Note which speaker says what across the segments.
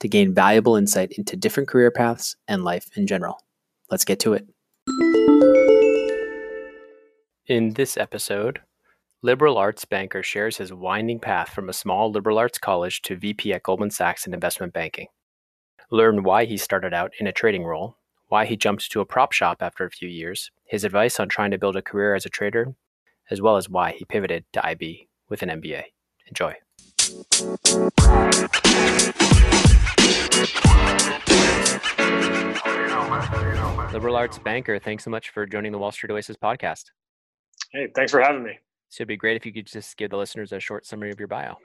Speaker 1: to gain valuable insight into different career paths and life in general. Let's get to it. In this episode, liberal arts banker shares his winding path from a small liberal arts college to VP at Goldman Sachs in investment banking. Learn why he started out in a trading role, why he jumped to a prop shop after a few years, his advice on trying to build a career as a trader, as well as why he pivoted to IB with an MBA. Enjoy. Liberal arts banker, thanks so much for joining the Wall Street Oasis podcast.
Speaker 2: Hey, thanks for having me.
Speaker 1: So it'd be great if you could just give the listeners a short summary of your bio.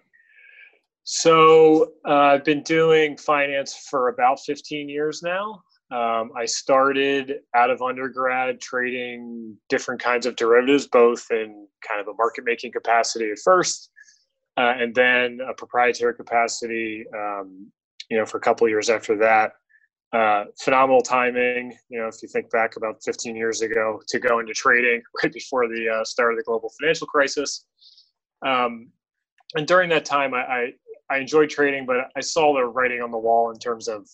Speaker 2: So uh, I've been doing finance for about 15 years now. Um, I started out of undergrad trading different kinds of derivatives, both in kind of a market making capacity at first, uh, and then a proprietary capacity. Um, you know, for a couple years after that, uh, phenomenal timing. You know, if you think back about 15 years ago to go into trading right before the uh, start of the global financial crisis. Um, and during that time, I, I, I enjoyed trading, but I saw the writing on the wall in terms of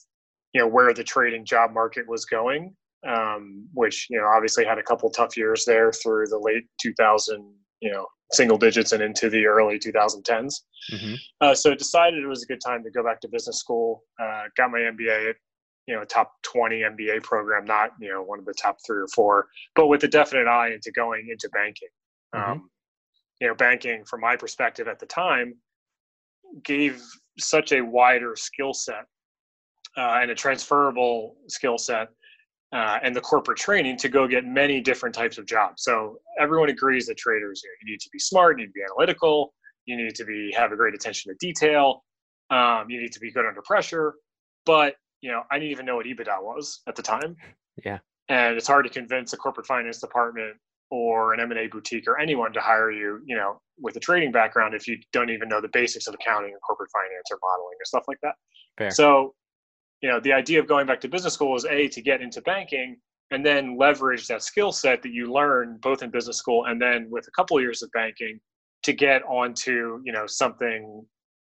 Speaker 2: you know where the trading job market was going, um, which you know obviously had a couple tough years there through the late 2000 you know single digits and into the early 2010s. Mm-hmm. Uh, so decided it was a good time to go back to business school. Uh, got my MBA at you know top 20 MBA program, not you know one of the top three or four, but with a definite eye into going into banking. Mm-hmm. Um, you know, banking from my perspective at the time gave such a wider skill set uh, and a transferable skill set uh, and the corporate training to go get many different types of jobs. So everyone agrees that traders you, know, you need to be smart, you need to be analytical, you need to be have a great attention to detail, um, you need to be good under pressure. But you know, I didn't even know what EBITDA was at the time.
Speaker 1: Yeah.
Speaker 2: And it's hard to convince a corporate finance department or an M&A boutique or anyone to hire you, you know, with a trading background if you don't even know the basics of accounting or corporate finance or modeling or stuff like that. Fair. So, you know, the idea of going back to business school is A, to get into banking and then leverage that skill set that you learn both in business school and then with a couple of years of banking to get onto, you know, something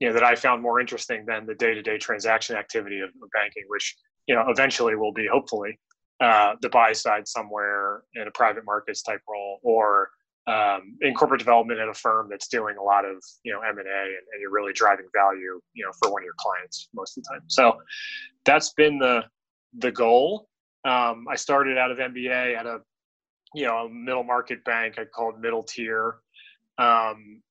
Speaker 2: you know that I found more interesting than the day-to-day transaction activity of, of banking, which you know eventually will be hopefully uh, the buy side somewhere in a private markets type role or um, in corporate development at a firm that's doing a lot of you know M and A and you're really driving value you know for one of your clients most of the time. So that's been the the goal. Um, I started out of MBA at a you know a middle market bank I called middle tier. Um,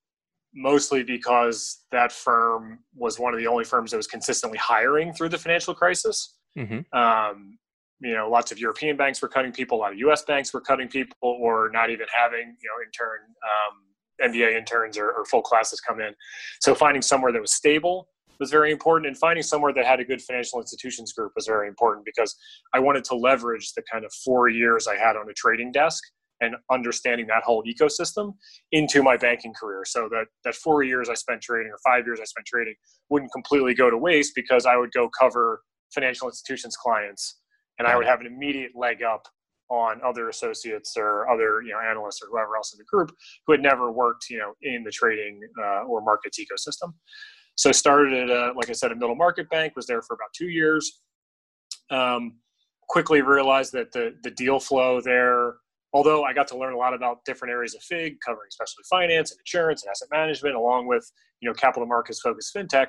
Speaker 2: mostly because that firm was one of the only firms that was consistently hiring through the financial crisis. Mm-hmm. Um, you know, lots of European banks were cutting people, a lot of U.S. banks were cutting people, or not even having you know intern um, MBA interns or, or, full classes come in. So finding somewhere that was stable was very important, and finding somewhere that had a good financial institutions group was very important because I wanted to leverage the kind of four years I had on a trading desk and understanding that whole ecosystem into my banking career. So that that four years I spent trading or five years I spent trading wouldn't completely go to waste because I would go cover financial institutions clients and I would have an immediate leg up on other associates or other you know analysts or whoever else in the group who had never worked you know in the trading uh, or markets ecosystem. So started at a, like I said a middle market bank was there for about two years. Um, quickly realized that the the deal flow there although I got to learn a lot about different areas of FIG, covering especially finance and insurance and asset management, along with you know capital markets focused fintech,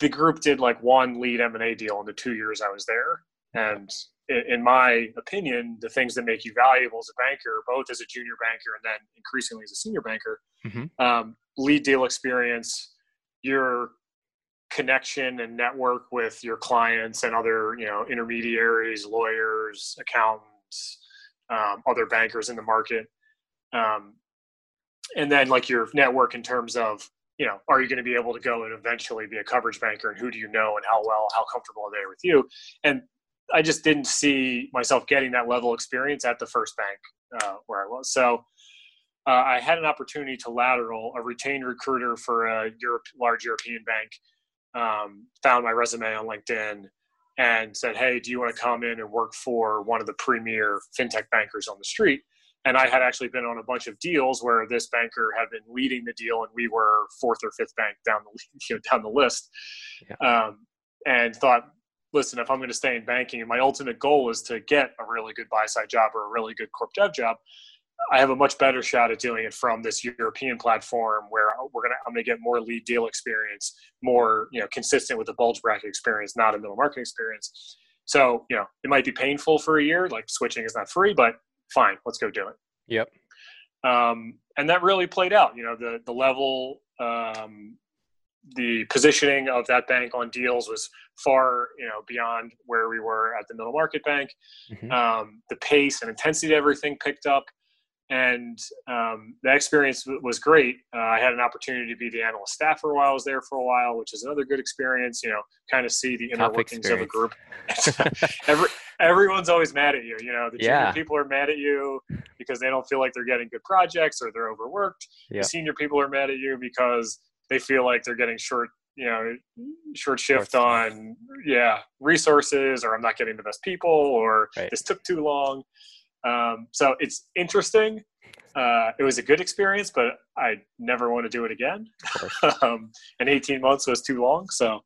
Speaker 2: the group did like one lead M and A deal in the two years I was there, and in, my opinion, the things that make you valuable as a banker, both as a junior banker and then increasingly as a senior banker, mm-hmm. um, lead deal experience, your connection and network with your clients and other you know intermediaries lawyers accountants um, other bankers in the market um, and then like your network in terms of you know are you going to be able to go and eventually be a coverage banker and who do you know and how well how comfortable are they with you and i just didn't see myself getting that level of experience at the first bank uh, where i was so uh, i had an opportunity to lateral a retained recruiter for a Europe, large european bank um, found my resume on LinkedIn and said, Hey, do you want to come in and work for one of the premier fintech bankers on the street? And I had actually been on a bunch of deals where this banker had been leading the deal, and we were fourth or fifth bank down the you know, down the list. Yeah. Um, and thought, listen, if I'm going to stay in banking, and my ultimate goal is to get a really good buy side job or a really good corp dev job, I have a much better shot at doing it from this European platform where we're gonna I'm gonna get more lead deal experience, more you know consistent with the bulge bracket experience, not a middle market experience. So you know it might be painful for a year, like switching is not free, but fine, let's go do it.
Speaker 1: Yep.
Speaker 2: Um, and that really played out. You know the the level, um, the positioning of that bank on deals was far you know beyond where we were at the middle market bank. Mm-hmm. Um, the pace and intensity of everything picked up and um, that experience was great. Uh, I had an opportunity to be the analyst staff for a while. I was there for a while, which is another good experience. You know, kind of see the inner Tough workings experience. of a group. Every, everyone's always mad at you. You know, the junior yeah. people are mad at you because they don't feel like they're getting good projects or they're overworked. Yep. The senior people are mad at you because they feel like they're getting short you know short shift on yeah resources or i'm not getting the best people or right. this took too long um, so it's interesting. Uh, it was a good experience, but I never want to do it again. um, and 18 months was too long. So,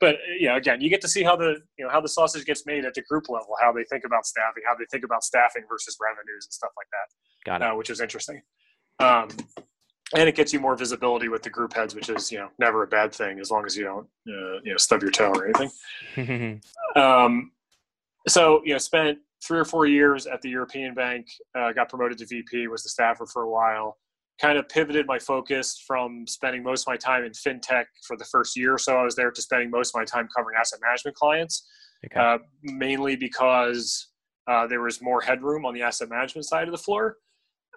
Speaker 2: but you know, again, you get to see how the you know how the sausage gets made at the group level, how they think about staffing, how they think about staffing versus revenues and stuff like that.
Speaker 1: Got it.
Speaker 2: Uh, which is interesting. Um, and it gets you more visibility with the group heads, which is you know never a bad thing as long as you don't uh, you know stub your toe or anything. um, so you know, spent three or four years at the European Bank, uh, got promoted to VP, was the staffer for a while. Kind of pivoted my focus from spending most of my time in fintech for the first year or so I was there to spending most of my time covering asset management clients, okay. uh, mainly because uh, there was more headroom on the asset management side of the floor.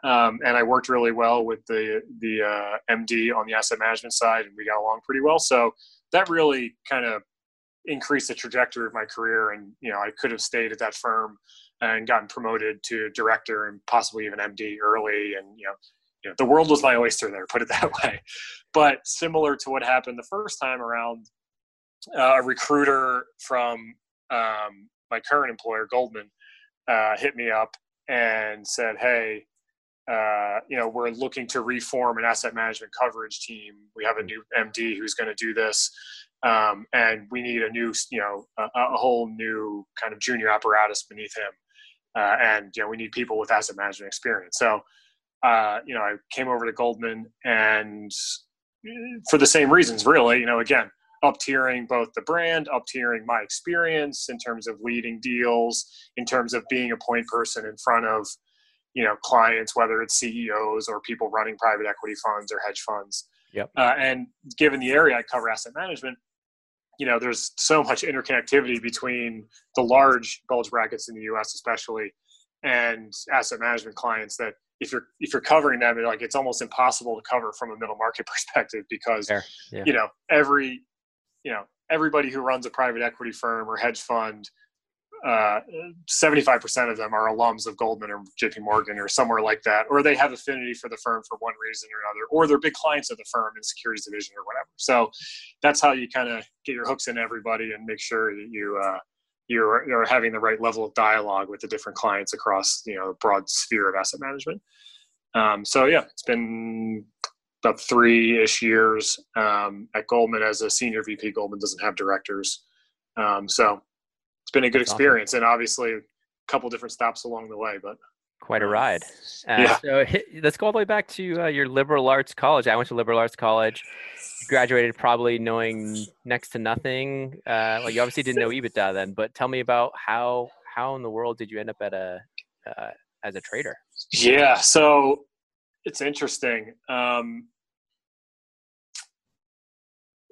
Speaker 2: Um, and I worked really well with the the uh, MD on the asset management side, and we got along pretty well. So that really kind of increased the trajectory of my career and you know i could have stayed at that firm and gotten promoted to director and possibly even md early and you know, you know the world was my oyster there put it that way but similar to what happened the first time around uh, a recruiter from um, my current employer goldman uh, hit me up and said hey uh, you know, we're looking to reform an asset management coverage team. We have a new MD who's going to do this um, and we need a new, you know, a, a, whole new kind of junior apparatus beneath him, uh, and you know, we need people with asset management experience. So, uh, you know, I came over to Goldman, and for the same reasons, really, you know, again, up tiering both the brand, up tiering my experience in terms of leading deals, in terms of being a point person in front of, you know, clients, whether it's CEOs or people running private equity funds or hedge funds.
Speaker 1: Yep.
Speaker 2: Uh, and given the area I cover, asset management, you know there's so much interconnectivity between the large bulge brackets in the us especially and asset management clients that if you're if you're covering them like it's almost impossible to cover from a middle market perspective because yeah. you know every you know everybody who runs a private equity firm or hedge fund uh, 75% of them are alums of Goldman or JP Morgan or somewhere like that, or they have affinity for the firm for one reason or another, or they're big clients of the firm in securities division or whatever. So that's how you kind of get your hooks in everybody and make sure that you, uh, you're, you're having the right level of dialogue with the different clients across, you know, broad sphere of asset management. Um, so yeah, it's been about three-ish years um, at Goldman as a senior VP. Goldman doesn't have directors. Um, so it's been a good That's experience, awesome. and obviously a couple different stops along the way, but
Speaker 1: quite a ride. Uh, yeah. So let's go all the way back to uh, your liberal arts college. I went to liberal arts college. Graduated probably knowing next to nothing. Uh, well, you obviously didn't know EBITDA then, but tell me about how how in the world did you end up at a uh, as a trader?
Speaker 2: Yeah, so it's interesting. Um,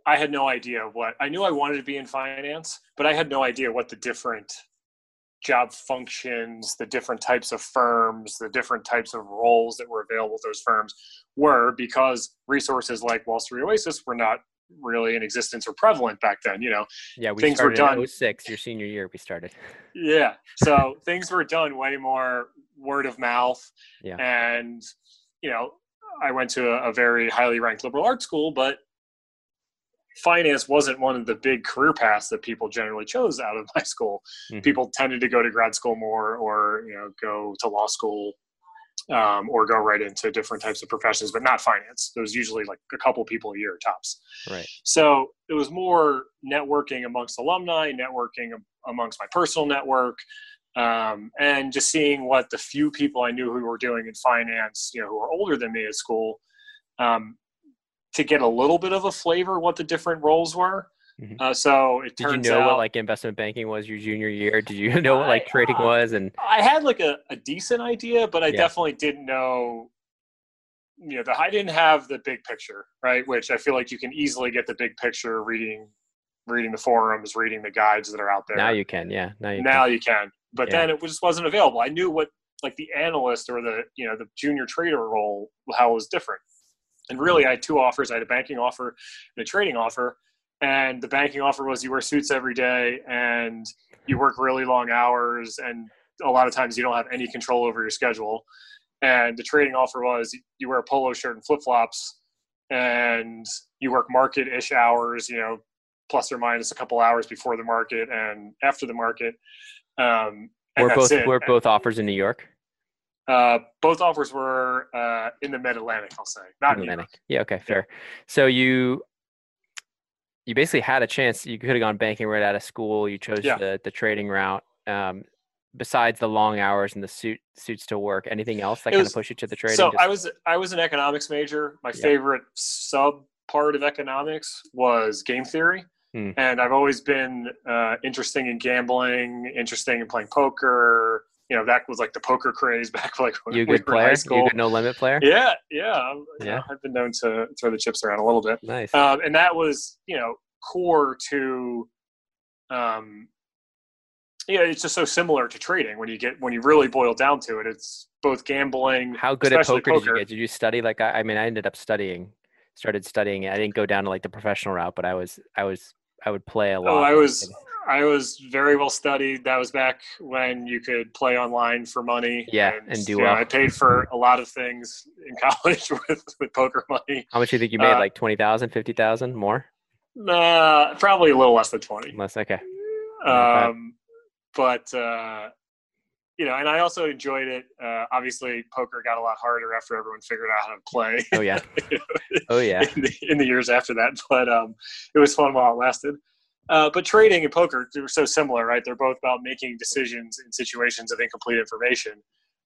Speaker 2: I had no idea what I knew I wanted to be in finance, but I had no idea what the different job functions, the different types of firms, the different types of roles that were available at those firms were because resources like Wall Street Oasis were not really in existence or prevalent back then. You know,
Speaker 1: yeah, we things were done. 06, your senior year, we started.
Speaker 2: Yeah, so things were done way more word of mouth. Yeah, and you know, I went to a, a very highly ranked liberal arts school, but finance wasn't one of the big career paths that people generally chose out of high school. Mm-hmm. People tended to go to grad school more, or you know, go to law school, um, or go right into different types of professions, but not finance. There was usually like a couple people a year tops.
Speaker 1: Right.
Speaker 2: So it was more networking amongst alumni, networking amongst my personal network, um, and just seeing what the few people I knew who were doing in finance, you know, who were older than me at school, um, to get a little bit of a flavor what the different roles were. Mm-hmm. Uh, so it
Speaker 1: did you know
Speaker 2: out,
Speaker 1: what like investment banking was your junior year? Did you know what like trading uh, was? And
Speaker 2: I had like a, a decent idea, but I yeah. definitely didn't know. You know, the, I didn't have the big picture, right? Which I feel like you can easily get the big picture reading, reading the forums, reading the guides that are out there.
Speaker 1: Now you can, yeah.
Speaker 2: Now you now can. you can, but yeah. then it just wasn't available. I knew what like the analyst or the you know the junior trader role how it was different and really, I had two offers. I had a banking offer and a trading offer. And the banking offer was you wear suits every day and you work really long hours. And a lot of times you don't have any control over your schedule. And the trading offer was you wear a polo shirt and flip flops and you work market ish hours, you know, plus or minus a couple hours before the market and after the market. Um,
Speaker 1: were both were both offers in New York?
Speaker 2: Uh, both offers were uh, in the Mid Atlantic. I'll say not Atlantic.
Speaker 1: Yeah. Okay. Fair. So you you basically had a chance. You could have gone banking right out of school. You chose yeah. the the trading route. Um, besides the long hours and the suit suits to work, anything else that kind of pushed you to the trading?
Speaker 2: So Just... I was I was an economics major. My yeah. favorite sub part of economics was game theory. Hmm. And I've always been uh, interested in gambling, interesting in playing poker, you know that was like the poker craze back like when
Speaker 1: you we good were player? in high school. You good no limit player?
Speaker 2: Yeah, yeah, yeah. I've been known to throw the chips around a little bit.
Speaker 1: Nice.
Speaker 2: Um, and that was you know core to, um, yeah, it's just so similar to trading when you get when you really boil down to it. It's both gambling.
Speaker 1: How good at poker, poker, did you get? Did you study like I, I mean I ended up studying, started studying. I didn't go down to like the professional route, but I was I was I would play a oh, lot.
Speaker 2: Oh, I was I was very well studied. That was back when you could play online for money.
Speaker 1: Yeah, and, and do well.
Speaker 2: Know, I paid for a lot of things in college with, with poker money.
Speaker 1: How much do you think you made? Uh, like 20,000, 50,000 more?
Speaker 2: Nah, probably a little less than 20.
Speaker 1: Less, okay.
Speaker 2: Um, but, uh, you know, and I also enjoyed it. Uh, obviously, poker got a lot harder after everyone figured out how to play.
Speaker 1: Oh, yeah. oh, yeah.
Speaker 2: In the, in the, years after that. But um, it was fun while it lasted. Uh, but trading and poker, they're so similar, right? They're both about making decisions in situations of incomplete information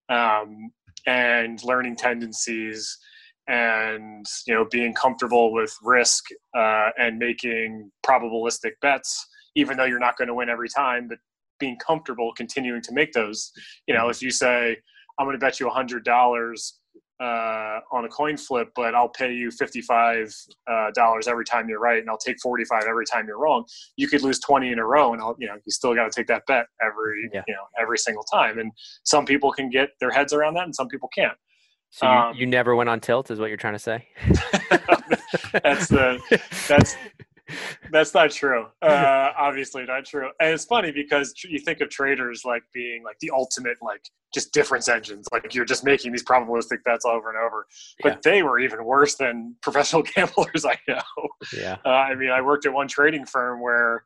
Speaker 2: um, and learning tendencies and you know being comfortable with risk uh, and making probabilistic bets, even though you're not going to win every time, but being comfortable continuing to make those. You know, if you say, "I'm going to bet you a hundred dollars uh, on a coin flip, but I'll pay you fifty-five uh, dollars every time you're right, and I'll take forty-five every time you're wrong. You could lose twenty in a row, and I'll, you know, you still got to take that bet every, yeah. you know, every single time. And some people can get their heads around that, and some people can't.
Speaker 1: So you, um, you never went on tilt, is what you're trying to say?
Speaker 2: that's the that's that's not true. Uh, obviously not true. And it's funny because you think of traders like being like the ultimate like just difference engines. Like you're just making these probabilistic bets over and over. But yeah. they were even worse than professional gamblers I know.
Speaker 1: Yeah.
Speaker 2: Uh, I mean, I worked at one trading firm where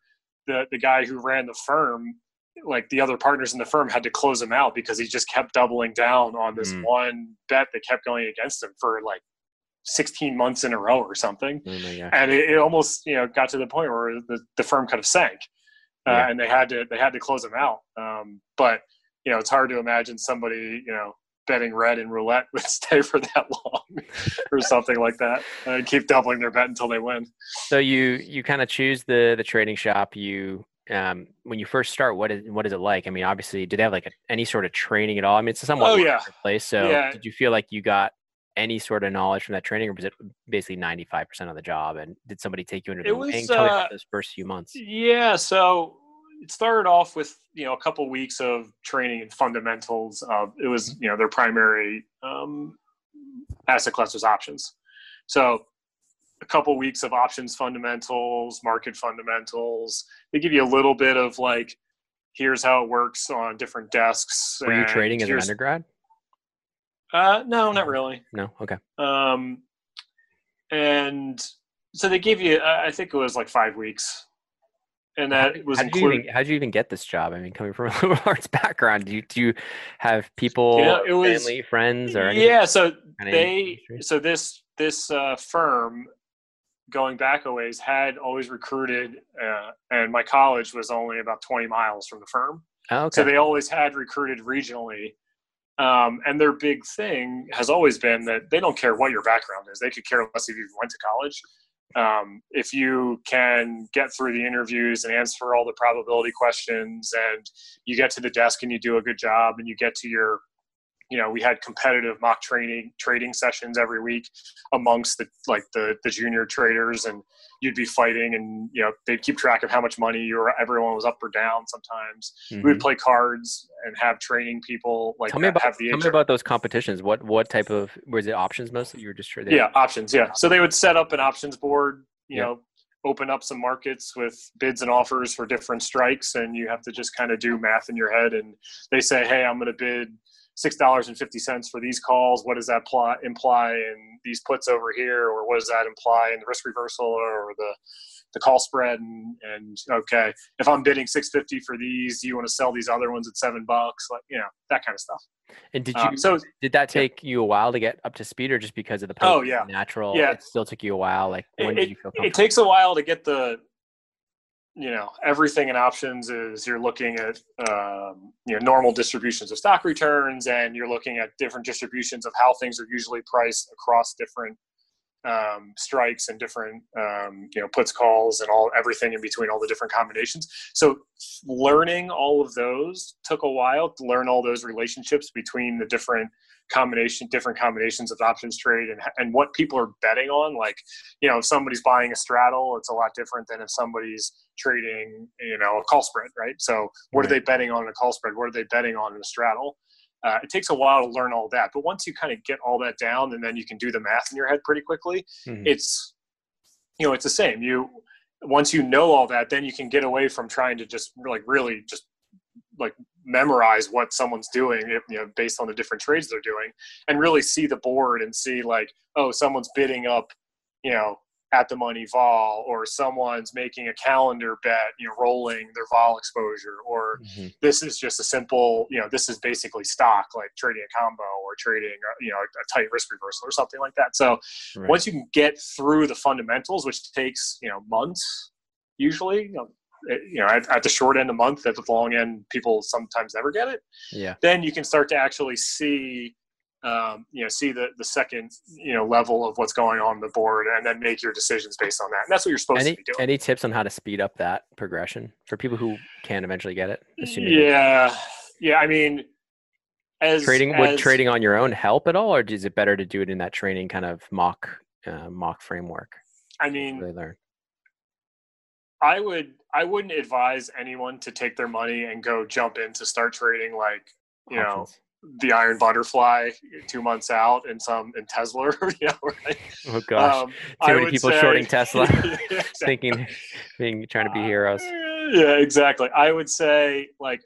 Speaker 2: the the guy who ran the firm like the other partners in the firm had to close him out because he just kept doubling down on this mm. one bet that kept going against him for like 16 months in a row or something. Oh and it, it, almost, you know, got to the point where the, the firm kind of sank uh, yeah. and they had to, they had to close them out. Um, but, you know, it's hard to imagine somebody, you know, betting red in roulette would stay for that long or something like that and keep doubling their bet until they win.
Speaker 1: So you, you kind of choose the, the trading shop, you um, when you first start, what is what is it like? I mean, obviously, did they have like a, any sort of training at all? I mean, it's a somewhat
Speaker 2: oh, yeah.
Speaker 1: place. So,
Speaker 2: Yeah.
Speaker 1: did you feel like you got any sort of knowledge from that training, or was it basically ninety five percent of the job? And did somebody take you under
Speaker 2: It
Speaker 1: the
Speaker 2: was,
Speaker 1: wing? Tell me
Speaker 2: uh,
Speaker 1: about those first few months.
Speaker 2: Yeah, so it started off with you know a couple weeks of training and fundamentals. Of it was you know their primary um, asset class was options. So a couple weeks of options fundamentals, market fundamentals. They give you a little bit of like, here's how it works on different desks.
Speaker 1: Were you trading as an undergrad?
Speaker 2: Uh, no, not really.
Speaker 1: No. Okay.
Speaker 2: Um, and so they gave you, I think it was like five weeks, and that was
Speaker 1: how did you even, how did you even get this job? I mean, coming from a liberal arts background, do you do you have people,
Speaker 2: You know, it was-
Speaker 1: family, friends, or anything?
Speaker 2: yeah so they so this this uh, firm going back a ways had always recruited uh, and my college was only about 20 miles from the firm
Speaker 1: Oh, okay.
Speaker 2: so they always had recruited regionally um, and their big thing has always been that they don't care what your background is. They could care less if you went to college. Um, if you can get through the interviews and answer all the probability questions and you get to the desk and you do a good job and you get to your you know we had competitive mock training trading sessions every week amongst the like the the junior traders and you'd be fighting and you know they'd keep track of how much money you were everyone was up or down sometimes we
Speaker 1: Mhm.
Speaker 2: would play cards and have training people like
Speaker 1: tell me about
Speaker 2: have the
Speaker 1: tell me about those competitions. What what type of was it options mostly? You were just trading.
Speaker 2: yeah options yeah so they would set up an options board you
Speaker 1: Yeah.
Speaker 2: know open up some markets with bids and offers for different strikes and you have to just kind of do math in your head and they say hey i'm going to bid six dollars and fifty cents for these calls what does that pl- imply in these puts over here or what does that imply in the risk reversal or the the call spread and, and okay if i'm bidding 650 for these do you want to sell these other ones at seven bucks like you know that kind of stuff
Speaker 1: And did you
Speaker 2: um, so
Speaker 1: did that take you a while to get up to speed, or just because of the
Speaker 2: Oh, yeah.
Speaker 1: natural?
Speaker 2: Yeah.
Speaker 1: It still took you a while. Like when
Speaker 2: it,
Speaker 1: did you feel
Speaker 2: it takes a while to get the you know everything in options is you're looking at um, you know normal distributions of stock returns and you're looking at different distributions of how things are usually priced across different um, strikes and different um, you know puts calls and all everything in between all the different combinations. So learning all of those took a while to learn all those relationships between the different combination different combinations of options trade and, and what people are betting on. Like you know if somebody's buying a straddle it's a lot different than if somebody's trading you know a call spread right? So what are they betting on in a call spread? What are they betting on in a straddle uh, it takes a while to learn all that but once you kind of get all that down and then you can do the math in your head pretty quickly
Speaker 1: Mhm.
Speaker 2: it's you know it's the same you once you know all that then you can get away from trying to just like really just like memorize what someone's doing you know based on the different trades they're doing and really see the board and see like oh someone's bidding up you know at the money vol or someone's making a calendar bet you know rolling their vol exposure or
Speaker 1: Mhm.
Speaker 2: this is just a simple you know this is basically stock like trading a combo or trading you know a tight risk reversal or something like that so
Speaker 1: Right.
Speaker 2: once you can get through the fundamentals which takes you know months usually you know, you know at, at the short end of month at the long end people sometimes never get it
Speaker 1: yeah.
Speaker 2: then you can start to actually see um, you know see the the second you know level of what's going on the board and then make your decisions based on that and that's what you're supposed
Speaker 1: Any
Speaker 2: to be doing
Speaker 1: any tips on how to speed up that progression for people who can eventually get it? they
Speaker 2: yeah yeah i mean as
Speaker 1: Trading would trading on your own help at all, or is it better to do it in that training kind of mock uh, mock framework?
Speaker 2: i mean
Speaker 1: Really learn.
Speaker 2: I would I wouldn't advise anyone to take their money and go jump in to start trading like you know
Speaker 1: Options.
Speaker 2: The iron butterfly two months out in some in Tesla, you know, right?
Speaker 1: Oh gosh,
Speaker 2: Um,
Speaker 1: too many people
Speaker 2: say-
Speaker 1: shorting Tesla,
Speaker 2: Yeah, exactly.
Speaker 1: thinking being trying to be heroes.
Speaker 2: Yeah, exactly. I would say like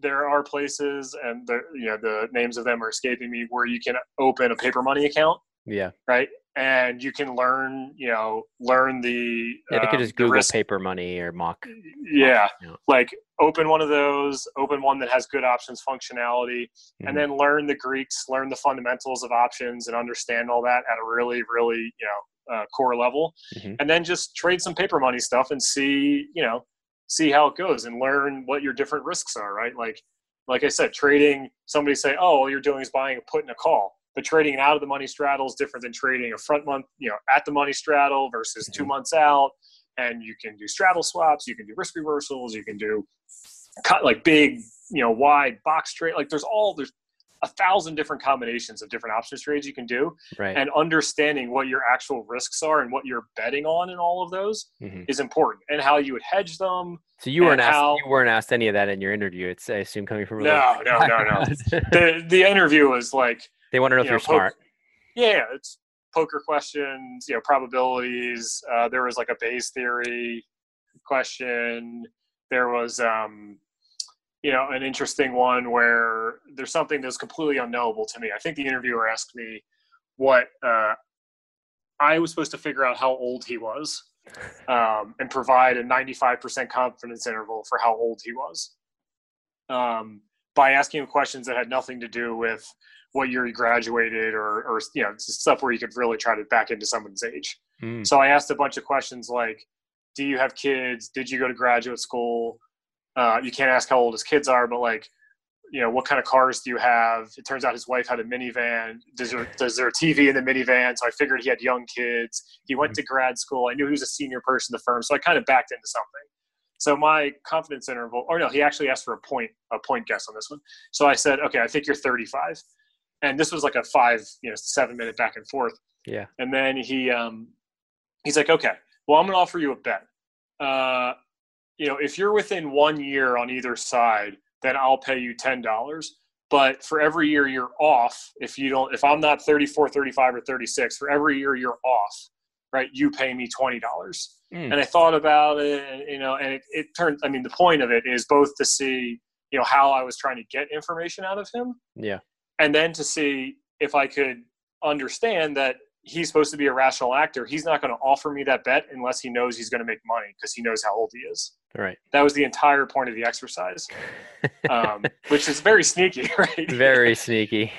Speaker 2: there are places, and the you know the names of them are escaping me, where you can open a paper money account,
Speaker 1: Yeah,
Speaker 2: right? And you can learn, you know, learn the
Speaker 1: yeah. They could
Speaker 2: um,
Speaker 1: just Google
Speaker 2: risk
Speaker 1: paper money or mock.
Speaker 2: yeah
Speaker 1: Yeah.
Speaker 2: like open one of those open one that has good options functionality
Speaker 1: Mhm.
Speaker 2: and then learn the greeks learn the fundamentals of options and understand all that at a really really you know uh, core level
Speaker 1: Mhm.
Speaker 2: and then just trade some paper money stuff and see you know see how it goes and learn what your different risks are right like like i said trading somebody say oh all you're doing is buying a put and a call but trading an out of the money straddle is different than trading a front month you know at the money straddle versus two
Speaker 1: Mhm.
Speaker 2: months out and you can do straddle swaps, you can do risk reversals, you can do cut like big, you know, wide box trade. Like there's all there's a thousand different combinations of different options trades you can do
Speaker 1: right.
Speaker 2: and understanding what your actual risks are and what you're betting on in all of those mm-hmm. is important and how you would hedge them
Speaker 1: so you weren't asked you weren't asked any of that in your interview it's i assume coming from
Speaker 2: no no no no the the interview was like
Speaker 1: they want to know if you are smart
Speaker 2: yeah it's poker questions you know probabilities uh, there was like a Bayes theory question there was um you know, an interesting one where there's something that's completely unknowable to me. I think the interviewer asked me what uh, I was supposed to figure out how old he was um, and provide a 95% confidence interval for how old he was um, by asking him questions that had nothing to do with what year he graduated or, or you know, stuff where you could really try to back into someone's age. Mm. So I asked a bunch of questions like, do you have kids? Did you go to graduate school? Uh, you can't ask how old his kids are, but like, you know, what kind of cars do you have? It turns out his wife had a minivan. Does there, does there a TV in the minivan? So I figured he had young kids. He went to grad school. I knew he was a senior person in the firm, so I kind of backed into something. So my confidence interval, or no, he actually asked for a point, a point guess on this one. So I said, okay, I think you're 35, and this was like a five, you know, seven minute back and forth.
Speaker 1: Yeah.
Speaker 2: And then he, um, he's like, okay, well, I'm going to offer you a bet. Uh, you know, if you're within one year on either side, then I'll pay you ten dollars. But for every year you're off, if you don't, if I'm not 34, 35, or 36, for every year you're off, right, you pay me twenty dollars. Mm. And I thought about it, and, you know, and it, it turned. I mean, the point of it is both to see, you know, how I was trying to get information out of him,
Speaker 1: yeah,
Speaker 2: and then to see if I could understand that he's supposed to be a rational actor. He's not going to offer me that bet unless he knows he's going to make money because he knows how old he is.
Speaker 1: Right.
Speaker 2: That was the entire point of the exercise, um, which is very sneaky, right?
Speaker 1: Very sneaky.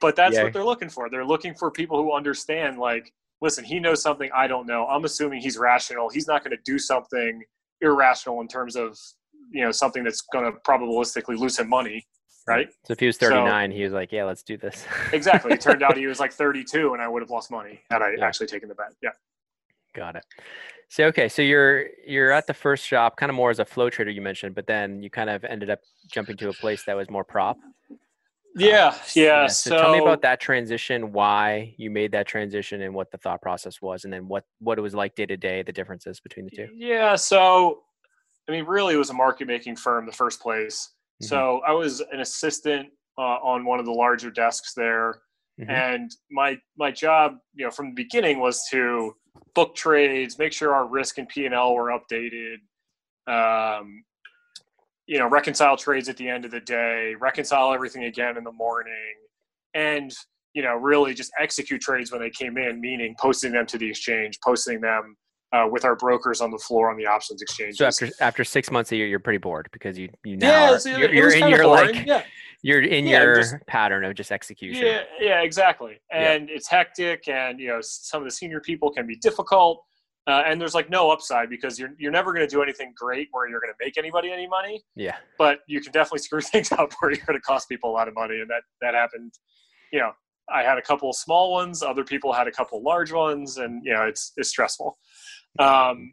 Speaker 2: but that's yeah. what they're looking for. They're looking for people who understand, like, listen, he knows something I don't know. I'm assuming he's rational. He's not going to do something irrational in terms of, you know, something that's going to probabilistically lose him money right?
Speaker 1: So if he was 39, so, he was like, "Yeah, let's do this."
Speaker 2: exactly. It turned out he was like 32, and I would have lost money had I yeah. actually taken the bet. Yeah.
Speaker 1: Got it. So okay, so you're you're at the first shop, kind of more as a flow trader you mentioned, but then you kind of ended up jumping to a place that was more prop.
Speaker 2: Yeah, um, yeah. yeah. So,
Speaker 1: so, tell me about that transition, why you made that transition, and what the thought process was, and then what what it was like day to day, the differences between the two.
Speaker 2: Yeah. So, I mean, really, it was a market making firm the first place. Mm-hmm. So I was an assistant uh, on one of the larger desks there, mm-hmm. and my my job, you know, from the beginning was to book trades, make sure our risk and P and L were updated, um, you know, reconcile trades at the end of the day, reconcile everything again in the morning, and you know, really just execute trades when they came in, meaning posting them to the exchange, posting them uh, with our brokers on the floor on the options exchange.
Speaker 1: So after after six months a year, you're pretty bored because you you now yeah, are, you're, you're in your boring. like yeah. you're in yeah, your just, pattern of just execution.
Speaker 2: Yeah, yeah, exactly. And it's hectic, and you know some of the senior people can be difficult, uh, and there's like no upside because you're you're never going to do anything great where you're going to make anybody any money.
Speaker 1: Yeah,
Speaker 2: but you can definitely screw things up where you're going to cost people a lot of money, and that that happened. You know, I had a couple small ones, other people had a couple large ones, and you know it's it's stressful. Um,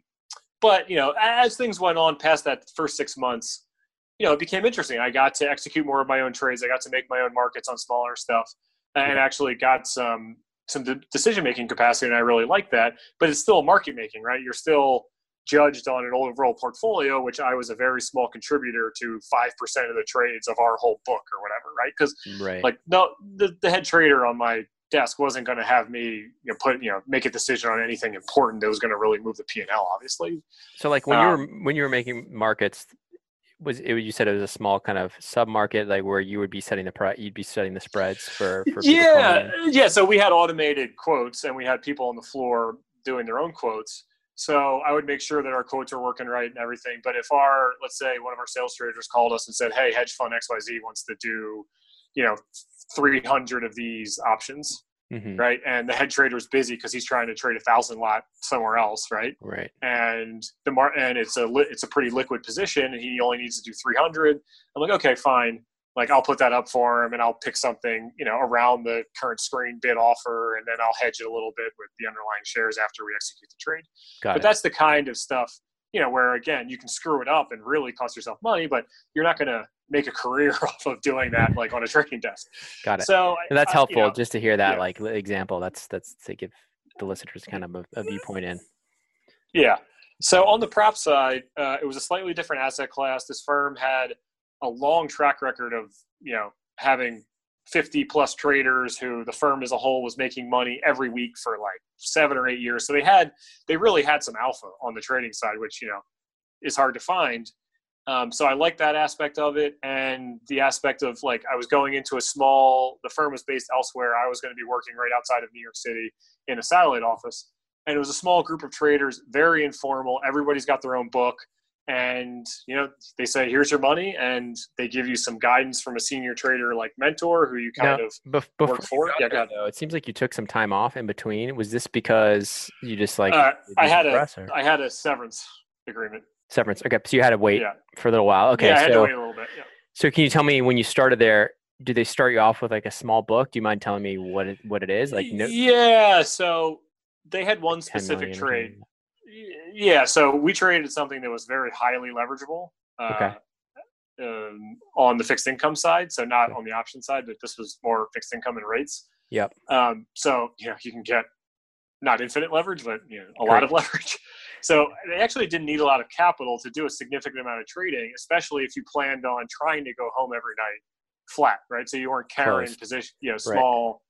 Speaker 2: but you know, as things went on past that first six months, you know, it became interesting. I got to execute more of my own trades. I got to make my own markets on smaller stuff, and actually got some some de- decision making capacity, and I really like that. But it's still market making, right? You're still judged on an overall portfolio, which I was a very small contributor to five percent of the trades of our whole book or whatever, right? Because
Speaker 1: right.
Speaker 2: like no, the, the head trader on my desk wasn't going to have me you know put you know make a decision on anything important that was going to really move the P and L obviously.
Speaker 1: So like when um, you were when you were making markets was it you said it was a small kind of sub market like where you would be setting the price you'd be setting the spreads for, for
Speaker 2: yeah yeah so we had automated quotes and we had people on the floor doing their own quotes so i would make sure that our quotes are working right and everything but if our let's say one of our sales traders called us and said hey hedge fund xyz wants to do you know 300 of these options mm-hmm. right and the head trader is busy because he's trying to trade a thousand lot somewhere else right
Speaker 1: right
Speaker 2: and the mar- and it's a li- it's a pretty liquid position and he only needs to do 300 i'm like okay fine like I'll put that up for him and I'll pick something, you know, around the current screen bid offer and then I'll hedge it a little bit with the underlying shares after we execute the trade. Got but it. that's the kind of stuff, you know, where again, you can screw it up and really cost yourself money, but you're not going to make a career off of doing that like on a trading desk.
Speaker 1: Got it. So and that's helpful you know, just to hear that yeah. like example. That's that's to give the listeners kind of a, a viewpoint in.
Speaker 2: Yeah. So on the prop side, uh, it was a slightly different asset class. This firm had a long track record of you know having 50 plus traders who the firm as a whole was making money every week for like seven or eight years. So they had they really had some alpha on the trading side, which you know is hard to find. Um, so I like that aspect of it, and the aspect of like I was going into a small. The firm was based elsewhere. I was going to be working right outside of New York City in a satellite office, and it was a small group of traders, very informal. Everybody's got their own book and you know they say here's your money and they give you some guidance from a senior trader like mentor who you kind now, of bef- work for.
Speaker 1: Yeah there, though, it seems like you took some time off in between. Was this because you just like
Speaker 2: uh, i had a or? I had a severance agreement.
Speaker 1: Severance. Okay so you had to wait yeah. for a little while? Okay
Speaker 2: yeah, I
Speaker 1: had
Speaker 2: so, to wait a little bit yeah.
Speaker 1: so can you tell me when you started there do they start you off with like a small book? Do you mind telling me what it, what it is? Like
Speaker 2: no- yeah so they had one specific trade yeah, so we traded something that was very highly leverageable. Uh, okay. Um, on the fixed income side, so not on the option side, but this was more fixed income and rates.
Speaker 1: Yep.
Speaker 2: Um, so you know you can get not infinite leverage, but you know a Great. lot of leverage. So they actually didn't need a lot of capital to do a significant amount of trading, especially if you planned on trying to go home every night flat, right? So you weren't carrying Close. position, you know, small,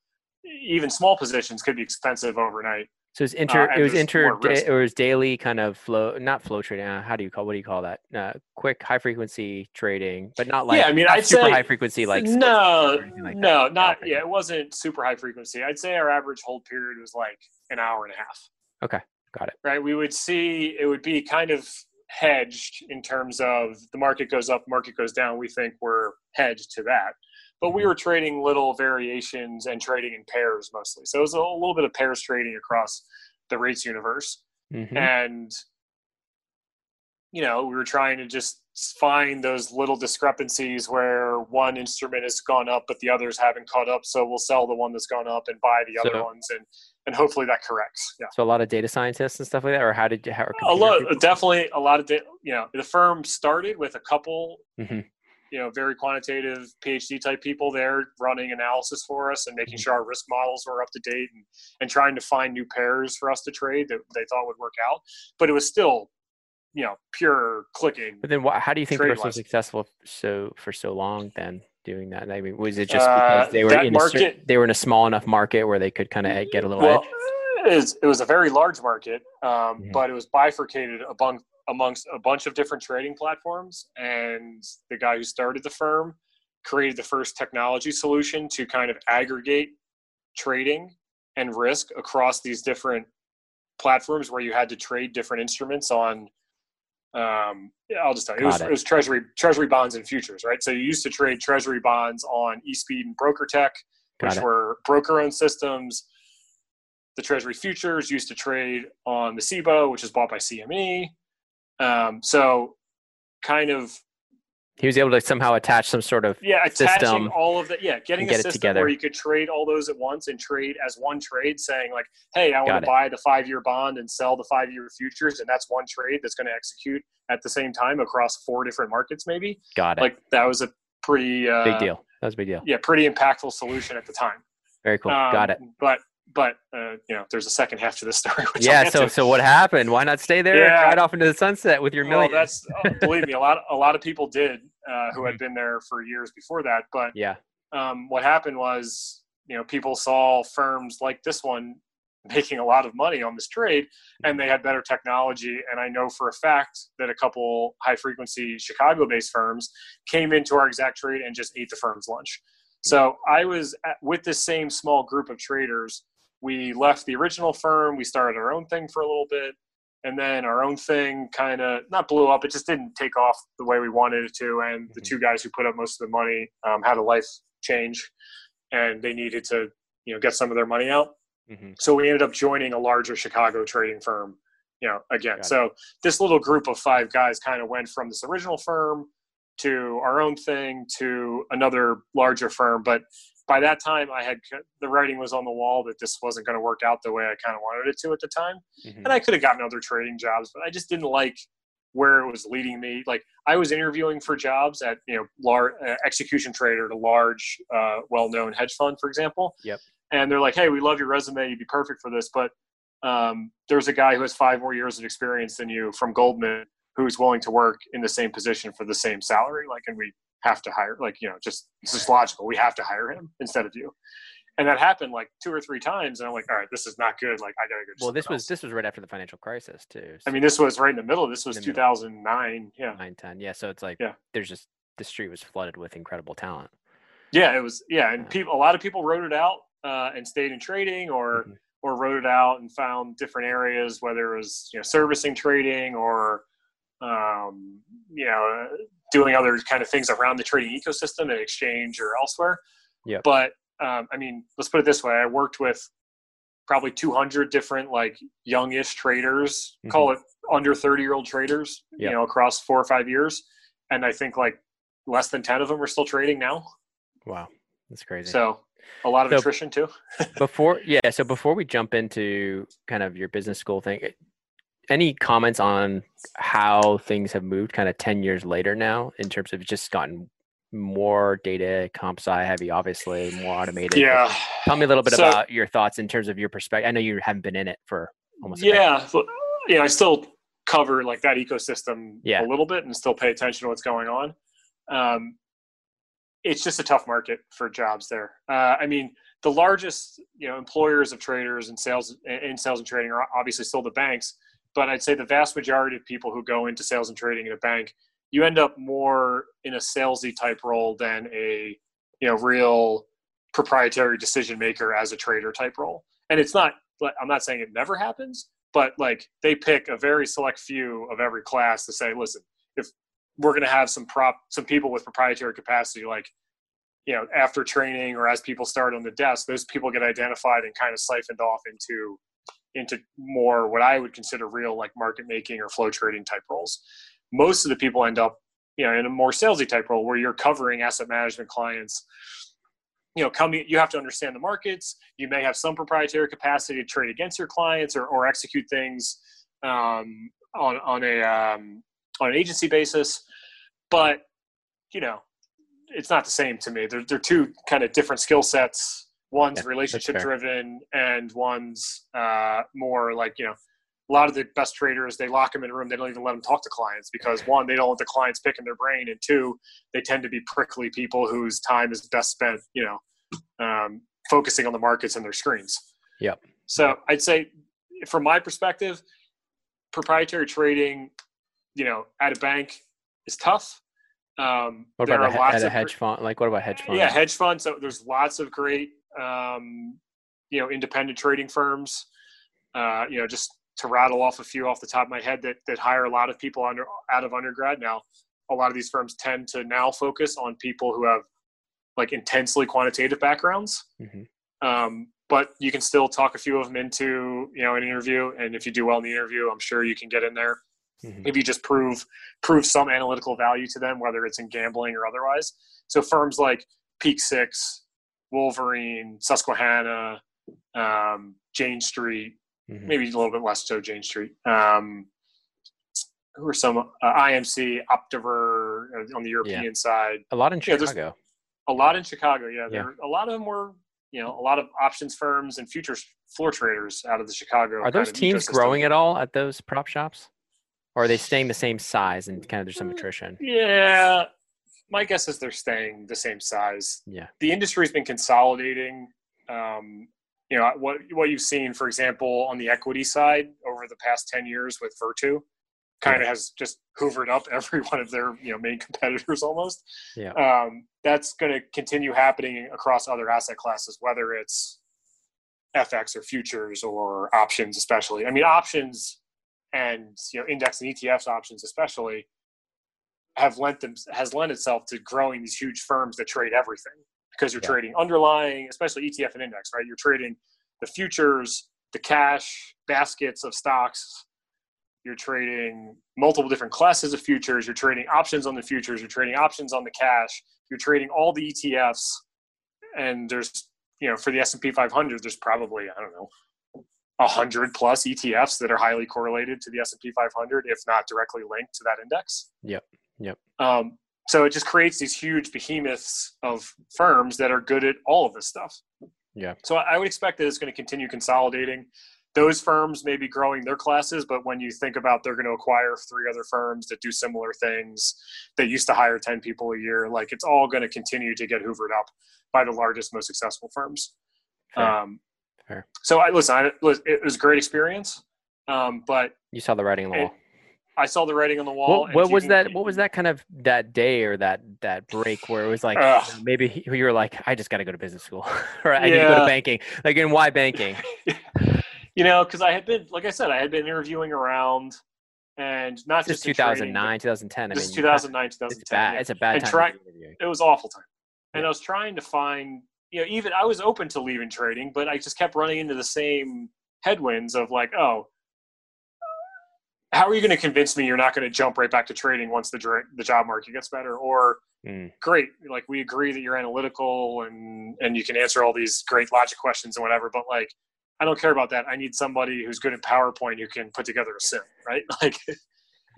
Speaker 2: right. even small positions could be expensive overnight.
Speaker 1: So it's inter. Uh, it was inter. it was daily kind of flow, not flow trading. Uh, how do you call? What do you call that? Uh, quick, high frequency trading, but not like.
Speaker 2: Yeah, I mean, I'd
Speaker 1: super
Speaker 2: say,
Speaker 1: high frequency like.
Speaker 2: No, like no, that. not yeah. It wasn't super high frequency. I'd say our average hold period was like an hour and a half.
Speaker 1: Okay, got it.
Speaker 2: Right, we would see it would be kind of hedged in terms of the market goes up, market goes down. We think we're hedged to that but we mm-hmm. were trading little variations and trading in pairs mostly. So it was a little bit of pairs trading across the rates universe. Mm-hmm. And, you know, we were trying to just find those little discrepancies where one instrument has gone up, but the others haven't caught up. So we'll sell the one that's gone up and buy the so, other ones. And, and hopefully that corrects. Yeah.
Speaker 1: So a lot of data scientists and stuff like that, or how did you, how,
Speaker 2: a lot, definitely a lot of, da- you know, the firm started with a couple mm-hmm you know very quantitative phd type people there running analysis for us and making mm-hmm. sure our risk models were up to date and, and trying to find new pairs for us to trade that they thought would work out but it was still you know pure clicking
Speaker 1: but then how do you think they were so successful so for so long then doing that i mean was it just because uh, they were in market, a, they were in a small enough market where they could kind of get a little well, edge
Speaker 2: it was, it was a very large market um, mm-hmm. but it was bifurcated among amongst a bunch of different trading platforms. And the guy who started the firm created the first technology solution to kind of aggregate trading and risk across these different platforms where you had to trade different instruments on um, I'll just tell you, it was, it. it was, treasury treasury bonds and futures, right? So you used to trade treasury bonds on eSpeed and BrokerTec, which were broker-owned systems. The treasury futures used to trade on the CBOE, which is bought by CME. Um, so kind of
Speaker 1: he was able to somehow attach some sort of
Speaker 2: yeah attaching all of that yeah getting a system together. where you could trade all those at once and trade as one trade saying like hey i want to buy the five year bond and sell the five year futures and that's one trade that's going to execute at the same time across four different markets maybe.
Speaker 1: Got it.
Speaker 2: Like that was a pretty uh,
Speaker 1: big deal. That was a big deal.
Speaker 2: yeah pretty impactful solution at the time.
Speaker 1: Very cool. Um, got it.
Speaker 2: but but uh, you know, there's a second half to this story.
Speaker 1: yeah. So, to. so what happened? Why not stay there yeah. right off into the sunset with your well, million?
Speaker 2: That's uh, believe me, a lot, a lot of people did uh, who had mm-hmm. been there for years before that. But
Speaker 1: yeah,
Speaker 2: um, what happened was, you know, people saw firms like this one making a lot of money on this trade, and they had better technology. And I know for a fact that a couple high frequency Chicago-based firms came into our exact trade and just ate the firm's lunch. So I was at, with this same small group of traders we left the original firm. We started our own thing for a little bit. And then our own thing kind of not blew up. It just didn't take off the way we wanted it to. And mm-hmm. the two guys who put up most of the money um, had a life change and they needed to, you know, get some of their money out. Mm-hmm. So we ended up joining a larger Chicago trading firm, you know, again. Got so it. this little group of five guys kind of went from this original firm to our own thing to another larger firm. But by that time, I had the writing was on the wall that this wasn't going to work out the way I kind of wanted it to at the time. Mm-hmm. And I could have gotten other trading jobs, but I just didn't like where it was leading me. Like I was interviewing for jobs at you know large uh, execution trader at a large, uh, well-known hedge fund, for example.
Speaker 1: Yep.
Speaker 2: And they're like, "Hey, we love your resume. You'd be perfect for this, but um, there's a guy who has five more years of experience than you from Goldman who's willing to work in the same position for the same salary. Like, and we have to hire, like, you know, just it's just logical. We have to hire him instead of you. And that happened like two or three times, and I'm like, all right, this is not good. Like, I gotta go.
Speaker 1: Well, this was this was right after the financial crisis too.
Speaker 2: So. I mean, this was right in the middle. This was 2009. Yeah,
Speaker 1: nine ten. Yeah, so it's like
Speaker 2: yeah,
Speaker 1: there's just the street was flooded with incredible talent.
Speaker 2: Yeah, it was. Yeah, and yeah. people, a lot of people wrote it out uh, and stayed in trading, or mm-hmm or wrote it out and found different areas, whether it was you know servicing trading or um, you know doing other kind of things around the trading ecosystem and exchange or elsewhere.
Speaker 1: Yeah.
Speaker 2: But um, I mean, let's put it this way: I worked with probably 200 different like youngish traders, mm-hmm. call it under 30 year old traders, yep. you know, across four or five years, and I think like less than 10 of them are still trading now.
Speaker 1: Wow, that's crazy.
Speaker 2: So a lot of so attrition too.
Speaker 1: before, yeah. So before we jump into kind of your business school thing, any comments on how things have moved kind of 10 years later now in terms of just gotten more data comp sci heavy obviously more automated
Speaker 2: yeah
Speaker 1: tell me a little bit so, about your thoughts in terms of your perspective i know you haven't been in it for almost
Speaker 2: yeah yeah i still cover like that ecosystem yeah. a little bit and still pay attention to what's going on um, it's just a tough market for jobs there. Uh, I mean, the largest you know employers of traders and sales in sales and trading are obviously still the banks, but I'd say the vast majority of people who go into sales and trading in a bank, you end up more in a salesy type role than a you know real proprietary decision maker as a trader type role. And it's not I'm not saying it never happens, but like they pick a very select few of every class to say, listen, if we're going to have some prop some people with proprietary capacity like you know after training or as people start on the desk those people get identified and kind of siphoned off into into more what i would consider real like market making or flow trading type roles most of the people end up you know in a more salesy type role where you're covering asset management clients you know coming you have to understand the markets you may have some proprietary capacity to trade against your clients or, or execute things um, on on a um, on an agency basis, but you know, it's not the same to me. They're they're two kind of different skill sets. One's yeah, relationship driven, and one's uh, more like you know. A lot of the best traders, they lock them in a room. They don't even let them talk to clients because one, they don't want the clients picking their brain, and two, they tend to be prickly people whose time is best spent, you know, um, focusing on the markets and their screens.
Speaker 1: Yep.
Speaker 2: So. I'd say, from my perspective, proprietary trading you know, at a bank is tough. Um,
Speaker 1: what about a, at a hedge fund? Like, what about hedge fund?
Speaker 2: Yeah, hedge fund. So there's lots of great, um, you know, independent trading firms. Uh, you know, just to rattle off a few off the top of my head that that hire a lot of people under out of undergrad. Now, a lot of these firms tend to now focus on people who have like intensely quantitative backgrounds. Mm-hmm. Um, but you can still talk a few of them into you know an interview, and if you do well in the interview, I'm sure you can get in there mm-hmm. if you just prove prove some analytical value to them, whether it's in gambling or otherwise. So firms like Peak Six, Wolverine, Susquehanna, um, Jane Street, mm-hmm. maybe a little bit less so Jane Street. Um, who are some uh, IMC, Optiver uh, on the European yeah. side?
Speaker 1: A lot in Chicago. Yeah,
Speaker 2: a lot in Chicago. Yeah, yeah. a lot of them were you know a lot of options firms and futures floor traders out of the Chicago.
Speaker 1: Are those teams growing at all at those prop shops? or are they staying the same size and kind of there's some attrition?
Speaker 2: Yeah, my guess is they're staying the same size.
Speaker 1: Yeah,
Speaker 2: the industry's been consolidating. Um, you know what what you've seen, for example, on the equity side over the past ten years with Virtu, kind of yeah. has just hoovered up every one of their you know main competitors almost.
Speaker 1: Yeah,
Speaker 2: um, that's going to continue happening across other asset classes, whether it's FX or futures or options, especially. I mean, options and you know index and ETFs options especially have lent them has lent itself to growing these huge firms that trade everything because you're yeah. trading underlying, especially ETF and index, right? You're trading the futures, the cash baskets of stocks, you're trading multiple different classes of futures, you're trading options on the futures, you're trading options on the cash, you're trading all the ETFs, and there's you know for the S&P 500, there's probably I don't know a hundred plus ETFs that are highly correlated to the S&P 500, if not directly linked to that index.
Speaker 1: Yep. Yep.
Speaker 2: Um, so it just creates these huge behemoths of firms that are good at all of this stuff.
Speaker 1: Yeah.
Speaker 2: So I would expect that it's going to continue consolidating. Those firms may be growing their classes, but when you think about they're going to acquire three other firms that do similar things, that used to hire 10 people a year, like it's all going to continue to get hoovered up by the largest, most successful firms. Fair. Um, Fair. So I listen. I, it was a great experience, um, but
Speaker 1: you saw the writing on the wall.
Speaker 2: I saw the writing on the wall.
Speaker 1: What, what was that? What was that kind of that day or that that break where it was like maybe you were like, I just got to go to business school or I yeah. need to go to banking. Like, and why banking?
Speaker 2: you know, because I had been, like I said, I had been interviewing around, and not
Speaker 1: this
Speaker 2: just
Speaker 1: 2009, training, 2010.
Speaker 2: This I mean, 2009, 2010.
Speaker 1: It's bad.
Speaker 2: Yeah.
Speaker 1: It's a bad
Speaker 2: and
Speaker 1: time.
Speaker 2: Try, it was awful time, and I was trying to find, you know, even I was open to leaving trading, but I just kept running into the same headwinds of like, oh how are you going to convince me you're not going to jump right back to trading once the the job market gets better? Or mm. great like we agree that you're analytical and and you can answer all these great logic questions and whatever but like i don't care about that. I need somebody who's good at powerpoint who can put together a sim right? Like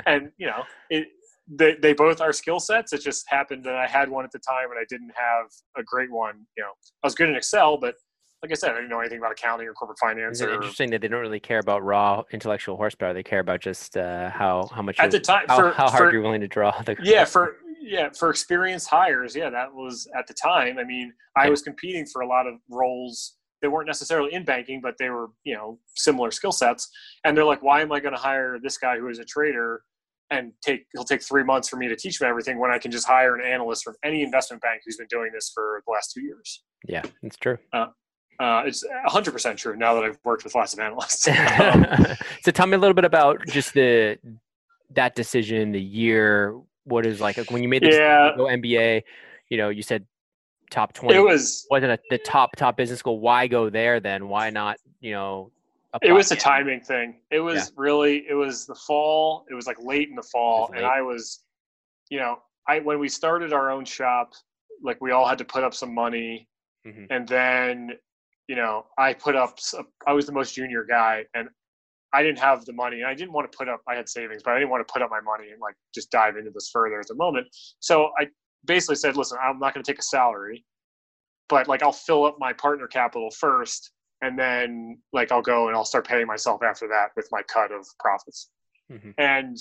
Speaker 2: and you know it they, they both are skill sets. It just happened that i had one at the time and i didn't have a great one you know. I was good in excel but like I said, I didn't know anything about accounting or corporate finance.
Speaker 1: Is it
Speaker 2: or,
Speaker 1: interesting that they don't really care about raw intellectual horsepower? They care about just uh, how how much
Speaker 2: at the time
Speaker 1: how,
Speaker 2: for,
Speaker 1: how hard
Speaker 2: for,
Speaker 1: you're willing to draw. The
Speaker 2: yeah, for yeah for experienced hires. Yeah, that was at the time. I mean, I yeah. was competing for a lot of roles that weren't necessarily in banking, but they were you know similar skill sets. And they're like, why am I going to hire this guy who is a trader? and take he'll take three months for me to teach him everything when I can just hire an analyst from any investment bank who's been doing this for the last two years.
Speaker 1: Yeah, it's true.
Speaker 2: Uh, uh, it's 100% true now that I've worked with lots of analysts.
Speaker 1: Um, so tell me a little bit about just the that decision, the year. What is like when you made the
Speaker 2: yeah.
Speaker 1: go MBA? You know, you said top 20.
Speaker 2: It was
Speaker 1: wasn't a, the top top business school. Why go there then? Why not? You know,
Speaker 2: it was a timing thing. It was yeah. really it was the fall. It was like late in the fall, and I was, you know, I when we started our own shop, like we all had to put up some money, mm-hmm. and then you know, I put up, I was the most junior guy and I didn't have the money. I didn't want to put up, I had savings, but I didn't want to put up my money and like just dive into this further at the moment. So I basically said, listen, I'm not going to take a salary, but like I'll fill up my partner capital first. And then like I'll go and I'll start paying myself after that with my cut of profits. Mm-hmm. And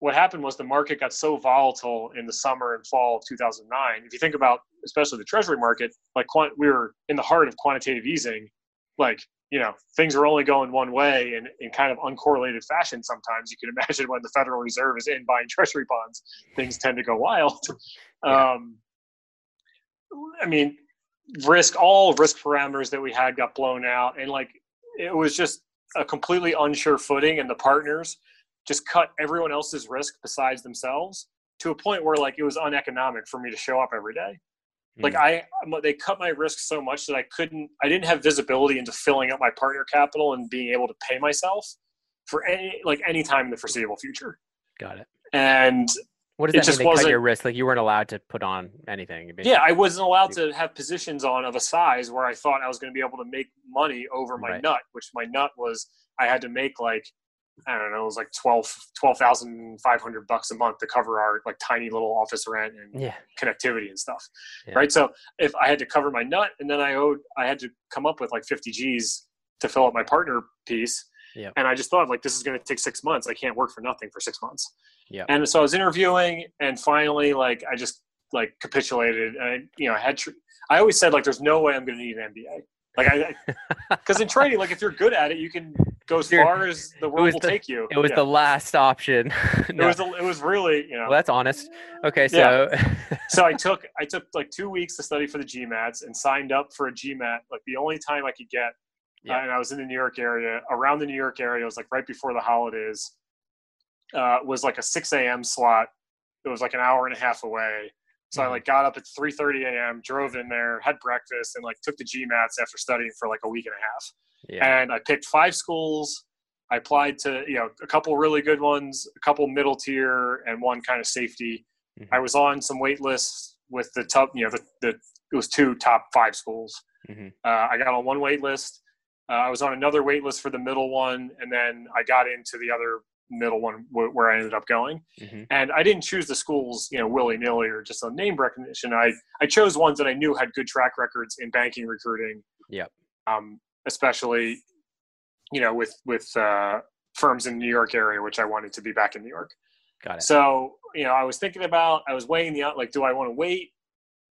Speaker 2: what happened was the market got so volatile in the summer and fall of 2009. If you think about, especially the treasury market, like quant- we were in the heart of quantitative easing, like, you know, things were only going one way and in kind of uncorrelated fashion sometimes. You can imagine when the Federal Reserve is in buying treasury bonds, things tend to go wild. Yeah. Um, I mean, risk, all risk parameters that we had got blown out. And like, it was just a completely unsure footing, and the partners just cut everyone else's risk besides themselves to a point where like it was uneconomic for me to show up every day. Mm. Like I, they cut my risk so much that I couldn't, I didn't have visibility into filling up my partner capital and being able to pay myself for any, like any time in the foreseeable future.
Speaker 1: Got it.
Speaker 2: And
Speaker 1: what does that mean? They cut your risk? Like you weren't allowed to put on anything.
Speaker 2: Basically. Yeah, I wasn't allowed to have positions on of a size where I thought I was going to be able to make money over my right. nut, which my nut was I had to make like I don't know, it was like 12, 12,500 bucks a month to cover our like tiny little office rent and
Speaker 1: yeah.
Speaker 2: connectivity and stuff. Yeah. Right. So if I had to cover my nut and then I owed, I had to come up with like 50 G's to fill up my partner piece.
Speaker 1: Yeah.
Speaker 2: And I just thought like, this is going to take six months. I can't work for nothing for six months.
Speaker 1: Yeah.
Speaker 2: And so I was interviewing and finally like, I just like capitulated and I, you know, I had, tr- I always said like, there's no way I'm going to need an MBA. Like I, because in training, like if you're good at it, you can go as far as the world will
Speaker 1: the,
Speaker 2: take you.
Speaker 1: It was yeah. the last option.
Speaker 2: no. It was. The, it was really. You know.
Speaker 1: Well, that's honest. Okay, so.
Speaker 2: Yeah. so I took I took like two weeks to study for the GMATs and signed up for a GMAT. Like the only time I could get, yeah. uh, and I was in the New York area. Around the New York area, it was like right before the holidays. Uh, was like a 6 a.m. slot. It was like an hour and a half away. So mm-hmm. I like got up at 3:30 a.m., drove in there, had breakfast, and like took the GMATs after studying for like a week and a half. Yeah. And I picked five schools I applied to you know a couple really good ones, a couple middle tier, and one kind of safety. Mm-hmm. I was on some wait lists with the top, you know, the, the it was two top five schools. Mm-hmm. Uh, I got on one wait list. Uh, I was on another wait list for the middle one, and then I got into the other middle one w- where I ended up going. Mm-hmm. And I didn't choose the schools, you know, willy nilly or just on name recognition. I I chose ones that I knew had good track records in banking recruiting.
Speaker 1: Yep.
Speaker 2: Um, especially, you know, with with uh, firms in the New York area, which I wanted to be back in New York.
Speaker 1: Got it.
Speaker 2: So you know, I was thinking about, I was weighing the out, like, do I want to wait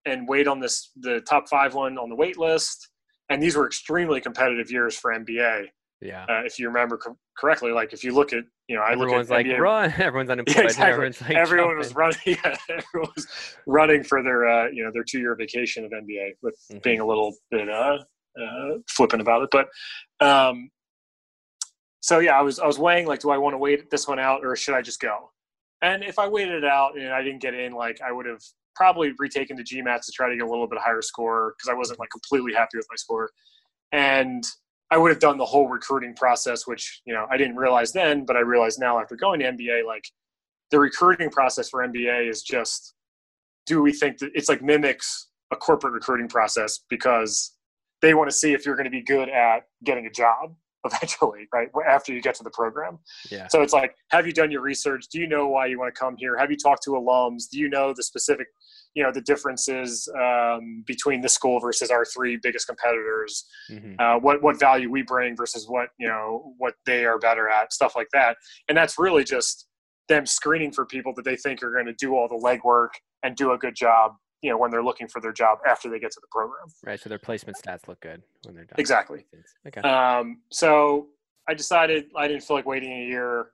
Speaker 2: and wait on this the top five one on the wait list? And these were extremely competitive years for MBA.
Speaker 1: Yeah.
Speaker 2: Uh, if you remember co- correctly, like if you look at, you know, I
Speaker 1: everyone's
Speaker 2: look at
Speaker 1: like
Speaker 2: MBA,
Speaker 1: run, everyone's unemployed.
Speaker 2: Yeah, exactly.
Speaker 1: Everyone's like
Speaker 2: everyone was running. Yeah, everyone was running for their, uh, you know, their two-year vacation of MBA with mm-hmm. being a little bit uh, uh, flippant about it. But um, so yeah, I was I was weighing like, do I want to wait this one out or should I just go? And if I waited it out and I didn't get in, like I would have probably retaken the GMATs to try to get a little bit higher score because I wasn't like completely happy with my score. And I would have done the whole recruiting process, which you know I didn't realize then, but I realize now after going to MBA, like the recruiting process for MBA is just do we think that it's like mimics a corporate recruiting process because they want to see if you're going to be good at getting a job eventually, right? After you get to the program.
Speaker 1: Yeah.
Speaker 2: So it's like, have you done your research? Do you know why you want to come here? Have you talked to alums? Do you know the specific you know the differences um, between the school versus our three biggest competitors mm-hmm. uh, what what value we bring versus what you know what they are better at stuff like that and that's really just them screening for people that they think are going to do all the legwork and do a good job you know when they're looking for their job after they get to the program
Speaker 1: right so their placement stats look good when they're done
Speaker 2: exactly okay um, so i decided i didn't feel like waiting a year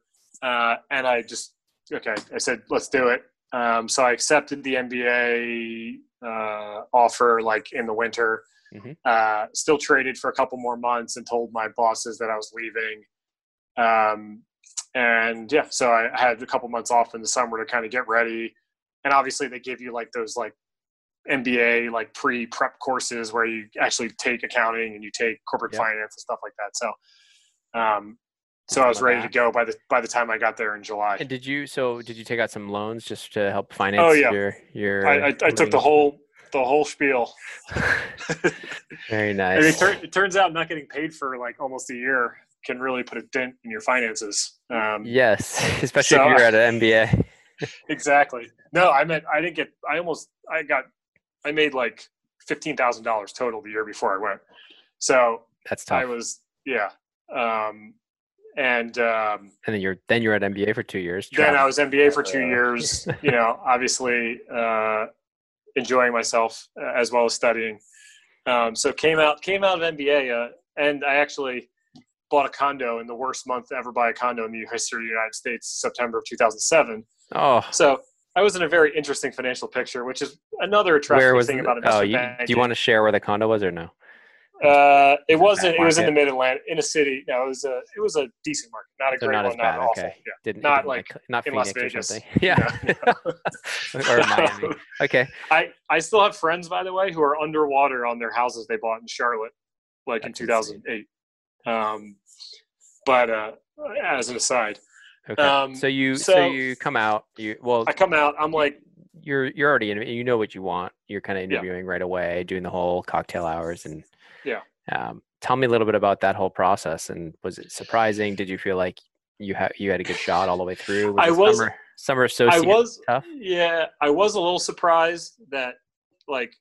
Speaker 2: uh, and i just okay i said let's do it um, so I accepted the MBA uh, offer like in the winter. Mm-hmm. Uh, still traded for a couple more months and told my bosses that I was leaving. Um, and yeah, so I had a couple months off in the summer to kind of get ready. And obviously, they give you like those like MBA like pre prep courses where you actually take accounting and you take corporate yep. finance and stuff like that. So um, so I was ready to go by the by the time I got there in July.
Speaker 1: And did you? So did you take out some loans just to help finance? Oh yeah. Your your.
Speaker 2: I, I, I took the whole the whole spiel.
Speaker 1: Very nice.
Speaker 2: it, tur- it, turns out not getting paid for like almost a year can really put a dent in your finances. Um,
Speaker 1: yes, especially so, if you're at an MBA.
Speaker 2: exactly. No, I meant I didn't get. I almost I got. I made like fifteen thousand dollars total the year before I went. So
Speaker 1: that's tough.
Speaker 2: I was yeah. Um, and um,
Speaker 1: and then you're then you're at MBA for two years.
Speaker 2: Then I was MBA for two years. You know, obviously uh, enjoying myself uh, as well as studying. Um, so came out came out of MBA, uh, and I actually bought a condo in the worst month to ever buy a condo in the history of the United States, September of 2007.
Speaker 1: Oh,
Speaker 2: so I was in a very interesting financial picture, which is another attractive thing about
Speaker 1: investment oh, you, banking. Do you want to share where the condo was or no?
Speaker 2: Uh, it wasn't. It was in the mid Atlantic, in a city. No, it was a. It was a decent market, not a so great not one, not bad. awful. Okay. Yeah. Didn't, not didn't like, not in Phoenix Las Vegas.
Speaker 1: Or something. Yeah. or Miami. Okay.
Speaker 2: I I still have friends, by the way, who are underwater on their houses they bought in Charlotte, like That's in 2008. Um, but uh, as an aside.
Speaker 1: Okay. Um, so you so, so you come out. You well.
Speaker 2: I come out. I'm like
Speaker 1: you're you're already in. You know what you want. You're kind of interviewing yeah. right away, doing the whole cocktail hours and
Speaker 2: yeah.
Speaker 1: Um, tell me a little bit about that whole process. And was it surprising? Did you feel like you had you had a good shot all the way through?
Speaker 2: Was I was summer,
Speaker 1: summer associate.
Speaker 2: I was tough? yeah. I was a little surprised that like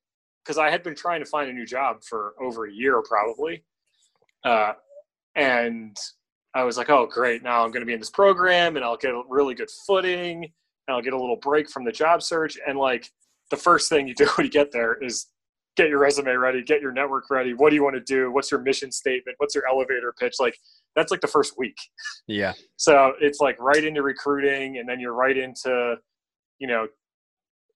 Speaker 2: because I had been trying to find a new job for over a year probably, uh, and I was like, oh great, now I'm going to be in this program and I'll get a really good footing and I'll get a little break from the job search and like the first thing you do when you get there is get your resume ready, get your network ready. What do you want to do? What's your mission statement? What's your elevator pitch? Like that's like the first week.
Speaker 1: Yeah.
Speaker 2: So it's like right into recruiting, and then you're right into, you know,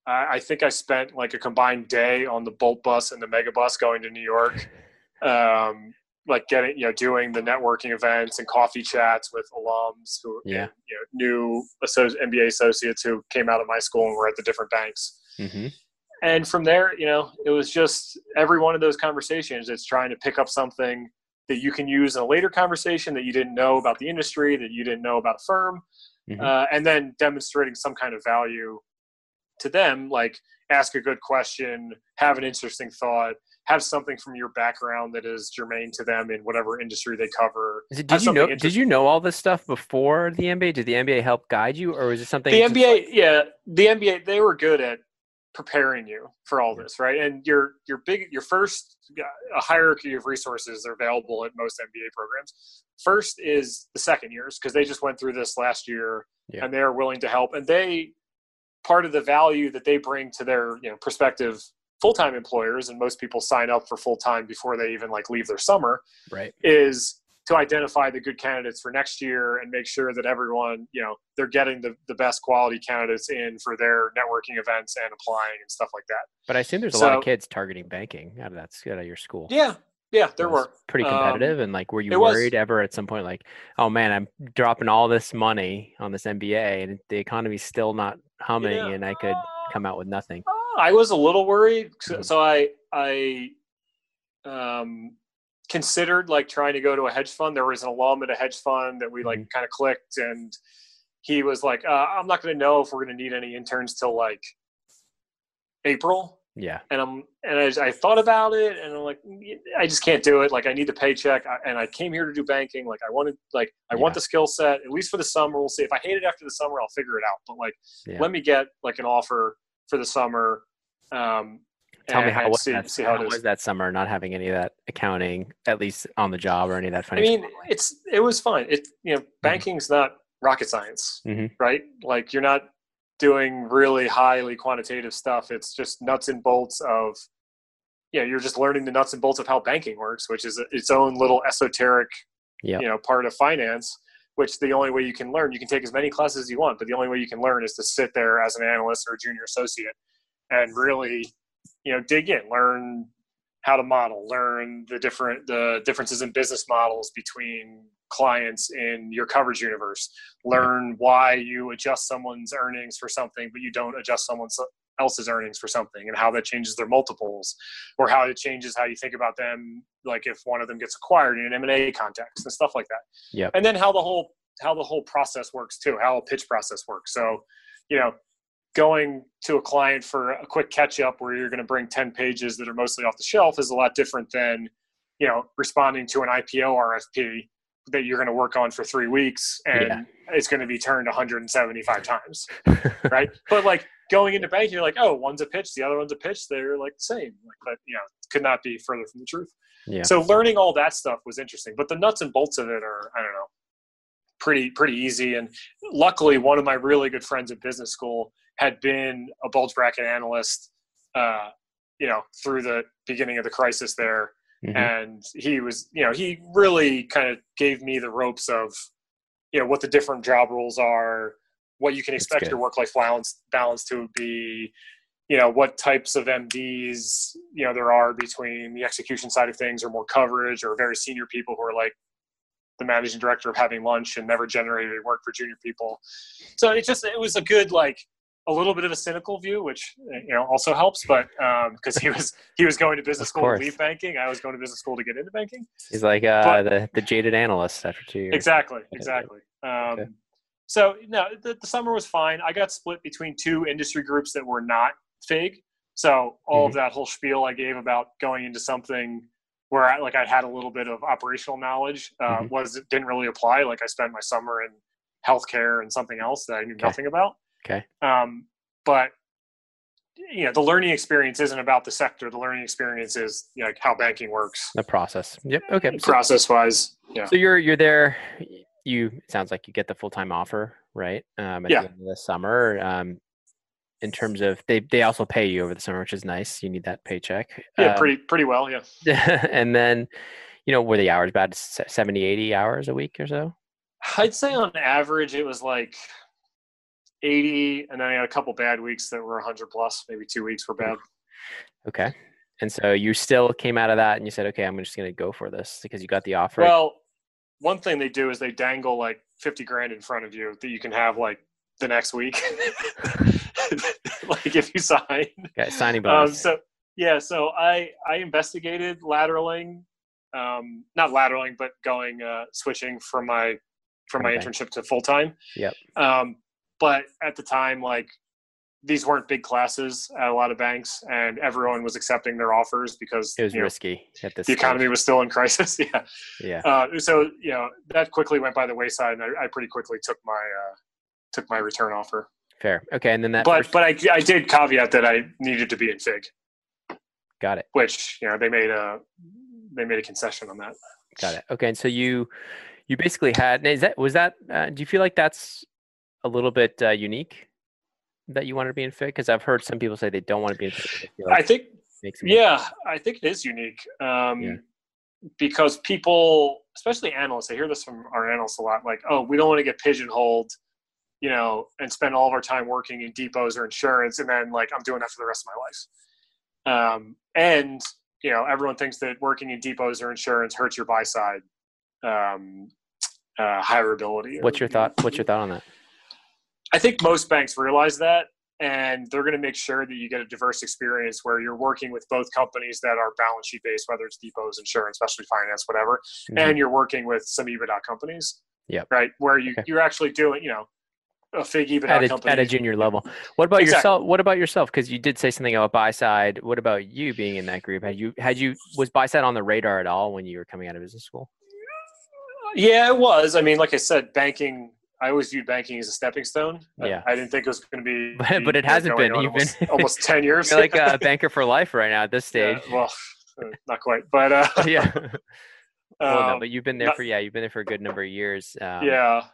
Speaker 2: I, I think I spent like a combined day on the Bolt bus and the Mega bus going to New York. Um, like getting you know doing the networking events and coffee chats with alums who
Speaker 1: yeah
Speaker 2: you know new MBA associates who came out of my school and were at the different banks.
Speaker 1: Mm-hmm
Speaker 2: and from there, you know, it was just every one of those conversations. It's trying to pick up something that you can use in a later conversation that you didn't know about the industry, that you didn't know about a firm, mm-hmm. uh, and then demonstrating some kind of value to them, like ask a good question, have an interesting thought, have something from your background that is germane to them in whatever industry they cover.
Speaker 1: It, did you know? Did you know all this stuff before the MBA? Did the MBA help guide you, or was it something?
Speaker 2: The MBA, like- yeah, the MBA, they were good at preparing you for all this, right? And your your big your first a hierarchy of resources are available at most MBA programs. First is the second years because they just went through this last year yeah. and they are willing to help. And they part of the value that they bring to their you know prospective full-time employers and most people sign up for full-time before they even like leave their summer
Speaker 1: right.
Speaker 2: is to identify the good candidates for next year and make sure that everyone you know they're getting the, the best quality candidates in for their networking events and applying and stuff like that.
Speaker 1: But i assume there's a so, lot of kids targeting banking out of that out of your school.
Speaker 2: Yeah. Yeah there were.
Speaker 1: pretty competitive um, and like were you worried was. ever at some point like oh man i'm dropping all this money on this mba and the economy's still not humming yeah. and i could come out with nothing?
Speaker 2: Uh, i was a little worried so, so i i um considered like trying to go to a hedge fund. There was an alum at a hedge fund that we like mm-hmm. kind of clicked, and he was like, uh, "I'm not going to know if we're going to need any interns till like April."
Speaker 1: Yeah.
Speaker 2: And I'm and I, I, thought about it, and I'm like, I just can't do it. Like, I need the paycheck, and I came here to do banking. Like, I wanted, like, I yeah. want the skill set at least for the summer. We'll see if I hate it after the summer, I'll figure it out. But like, yeah. let me get like an offer for the summer. Um,
Speaker 1: Tell me how was see, that, see how, how was that summer not having any of that accounting at least on the job or any of that financial.
Speaker 2: I mean, it's it was fine. It you know, mm-hmm. banking's mm-hmm. not rocket science, mm-hmm. right? Like you're not doing really highly quantitative stuff. It's just nuts and bolts of yeah, you're just learning the nuts and bolts of how banking works, which is its own little esoteric yep. you know, part of finance which the only way you can learn, you can take as many classes as you want, but the only way you can learn is to sit there as an analyst or a junior associate and really you know dig in learn how to model learn the different the differences in business models between clients in your coverage universe learn why you adjust someone's earnings for something but you don't adjust someone else's earnings for something and how that changes their multiples or how it changes how you think about them like if one of them gets acquired in an m&a context and stuff like that.
Speaker 1: Yeah
Speaker 2: and then how the whole how the whole process works too how a pitch process works. So you know going to a client for a quick catch up where you're going to bring 10 pages that are mostly off the shelf is a lot different than you know responding to an ipo rfp that you're going to work on for three weeks and yeah. it's going to be turned 175 times right but like going into banking you're like oh one's a pitch the other one's a pitch they're like the same like but you know could not be further from the truth
Speaker 1: yeah.
Speaker 2: so learning all that stuff was interesting but the nuts and bolts of it are i don't know pretty pretty easy and luckily one of my really good friends at business school had been a bulge bracket analyst, uh, you know, through the beginning of the crisis there. Mm-hmm. And he was, you know, he really kind of gave me the ropes of, you know, what the different job roles are, what you can expect your work life balance balance to be, you know, what types of MDs, you know, there are between the execution side of things or more coverage or very senior people who are like the managing director of having lunch and never generated work for junior people. So it just it was a good like a little bit of a cynical view, which you know also helps. But because um, he was he was going to business school to leave banking, I was going to business school to get into banking.
Speaker 1: He's like uh, but, the the jaded analyst after two years.
Speaker 2: Exactly, exactly. Um, okay. So no, the, the, summer was fine. I got split between two industry groups that were not FIG. So all mm-hmm. of that whole spiel I gave about going into something where I, like I had a little bit of operational knowledge uh, mm-hmm. was didn't really apply. Like I spent my summer in healthcare and something else that I knew okay. nothing about.
Speaker 1: Okay.
Speaker 2: Um, but you know, the learning experience isn't about the sector. The learning experience is you know, like how banking works.
Speaker 1: The process. Yep. Okay.
Speaker 2: Process wise. Yeah.
Speaker 1: So you're you're there. You sounds like you get the full time offer, right? Um, at yeah. the end of the summer. Um, in terms of they they also pay you over the summer, which is nice. You need that paycheck.
Speaker 2: Yeah, um, pretty pretty well. Yeah.
Speaker 1: and then, you know, were the hours about 70, 80 hours a week or so?
Speaker 2: I'd say on average it was like 80, and then I had a couple bad weeks that were 100 plus. Maybe two weeks were bad.
Speaker 1: Okay. And so you still came out of that and you said, okay, I'm just going to go for this because you got the offer.
Speaker 2: Well, one thing they do is they dangle like 50 grand in front of you that you can have like the next week. like if you sign.
Speaker 1: Okay, signing um, bonus.
Speaker 2: Um, so yeah, so I I investigated lateraling um, not lateraling, but going uh, switching from my from my internship to full time.
Speaker 1: Yep.
Speaker 2: Um, but at the time, like these weren't big classes at a lot of banks, and everyone was accepting their offers because
Speaker 1: it was risky know, at this.
Speaker 2: The
Speaker 1: stage.
Speaker 2: economy was still in crisis. yeah.
Speaker 1: Yeah.
Speaker 2: Uh, so you know that quickly went by the wayside, and I, I pretty quickly took my uh, took my return offer.
Speaker 1: Fair. Okay, and then that.
Speaker 2: But
Speaker 1: first...
Speaker 2: but I I did caveat that I needed to be in Fig.
Speaker 1: Got it.
Speaker 2: Which you know they made a they made a concession on that.
Speaker 1: Got it. Okay, and so you you basically had is that was that uh, do you feel like that's a little bit uh, unique that you wanted to be in Fig? Because I've heard some people say they don't want to be in Fig.
Speaker 2: I, I think yeah, I think it is unique. Um, yeah. Because people, especially analysts, I hear this from our analysts a lot. Like, oh, we don't want to get pigeonholed you know, and spend all of our time working in depos or insurance, and then like I'm doing that for the rest of my life. Um, and you know, everyone thinks that working in depos or insurance hurts your buy side um, uh, hireability.
Speaker 1: What's your thought? What's your thought on that?
Speaker 2: I think most banks realize that, and they're going to make sure that you get a diverse experience where you're working with both companies that are balance sheet based, whether it's depos, insurance, specialty finance, whatever, mm-hmm. and you're working with some EBITDA companies.
Speaker 1: Yeah.
Speaker 2: Right. Where you okay. you're actually doing, you know, a fig even
Speaker 1: at a, at a junior level. What about exactly. yourself? What about yourself? Because you did say something about buy side. What about you being in that group? Had you had you was buy side on the radar at all when you were coming out of business school?
Speaker 2: Yeah, it was. I mean, like I said, banking. I always viewed banking as a stepping stone.
Speaker 1: Yeah,
Speaker 2: I, I didn't think it was going to be.
Speaker 1: But, but it hasn't been. You've
Speaker 2: almost,
Speaker 1: been
Speaker 2: almost ten years.
Speaker 1: You're like a banker for life right now at this stage.
Speaker 2: Yeah, well, uh, not quite, but uh,
Speaker 1: yeah. well, no, um, but you've been there not, for yeah, you've been there for a good number of years.
Speaker 2: Um, yeah,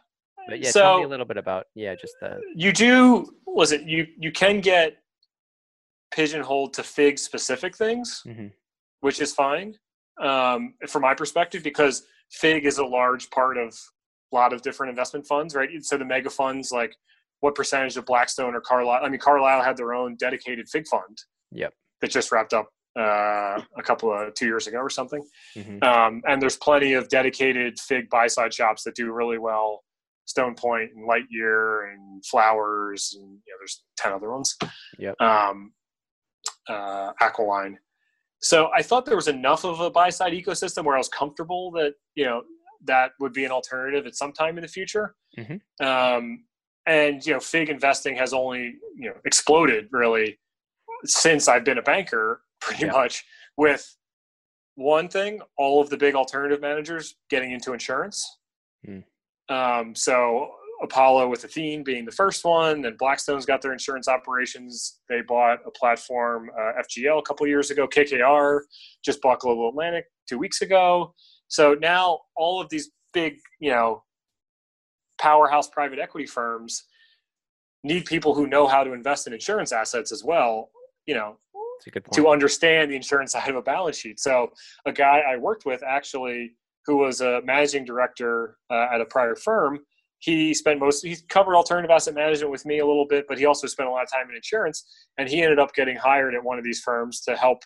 Speaker 1: but yeah, so, tell me a little bit about yeah, just the.
Speaker 2: You do was it you you can get pigeonholed to fig specific things, mm-hmm. which is fine um, from my perspective because fig is a large part of lot of different investment funds, right? So the mega funds, like what percentage of Blackstone or Carlyle? I mean, Carlyle had their own dedicated fig fund.
Speaker 1: Yep.
Speaker 2: That just wrapped up uh, a couple of two years ago or something. Mm-hmm. Um, and there's plenty of dedicated fig buy side shops that do really well Stone Point and Lightyear and Flowers and you know there's ten other ones.
Speaker 1: Yep.
Speaker 2: Um, uh, Aquiline. So I thought there was enough of a buy side ecosystem where I was comfortable that you know that would be an alternative at some time in the future. Mm-hmm. Um, and you know, Fig investing has only you know exploded really since I've been a banker, pretty yeah. much with one thing: all of the big alternative managers getting into insurance. Mm. Um, so Apollo with Athene being the first one, then Blackstone's got their insurance operations. They bought a platform, uh, FGL, a couple years ago. KKR just bought Global Atlantic two weeks ago. So now all of these big, you know, powerhouse private equity firms need people who know how to invest in insurance assets as well. You know, to understand the insurance side of a balance sheet. So a guy I worked with actually who was a managing director uh, at a prior firm, he spent most he covered alternative asset management with me a little bit, but he also spent a lot of time in insurance. And he ended up getting hired at one of these firms to help,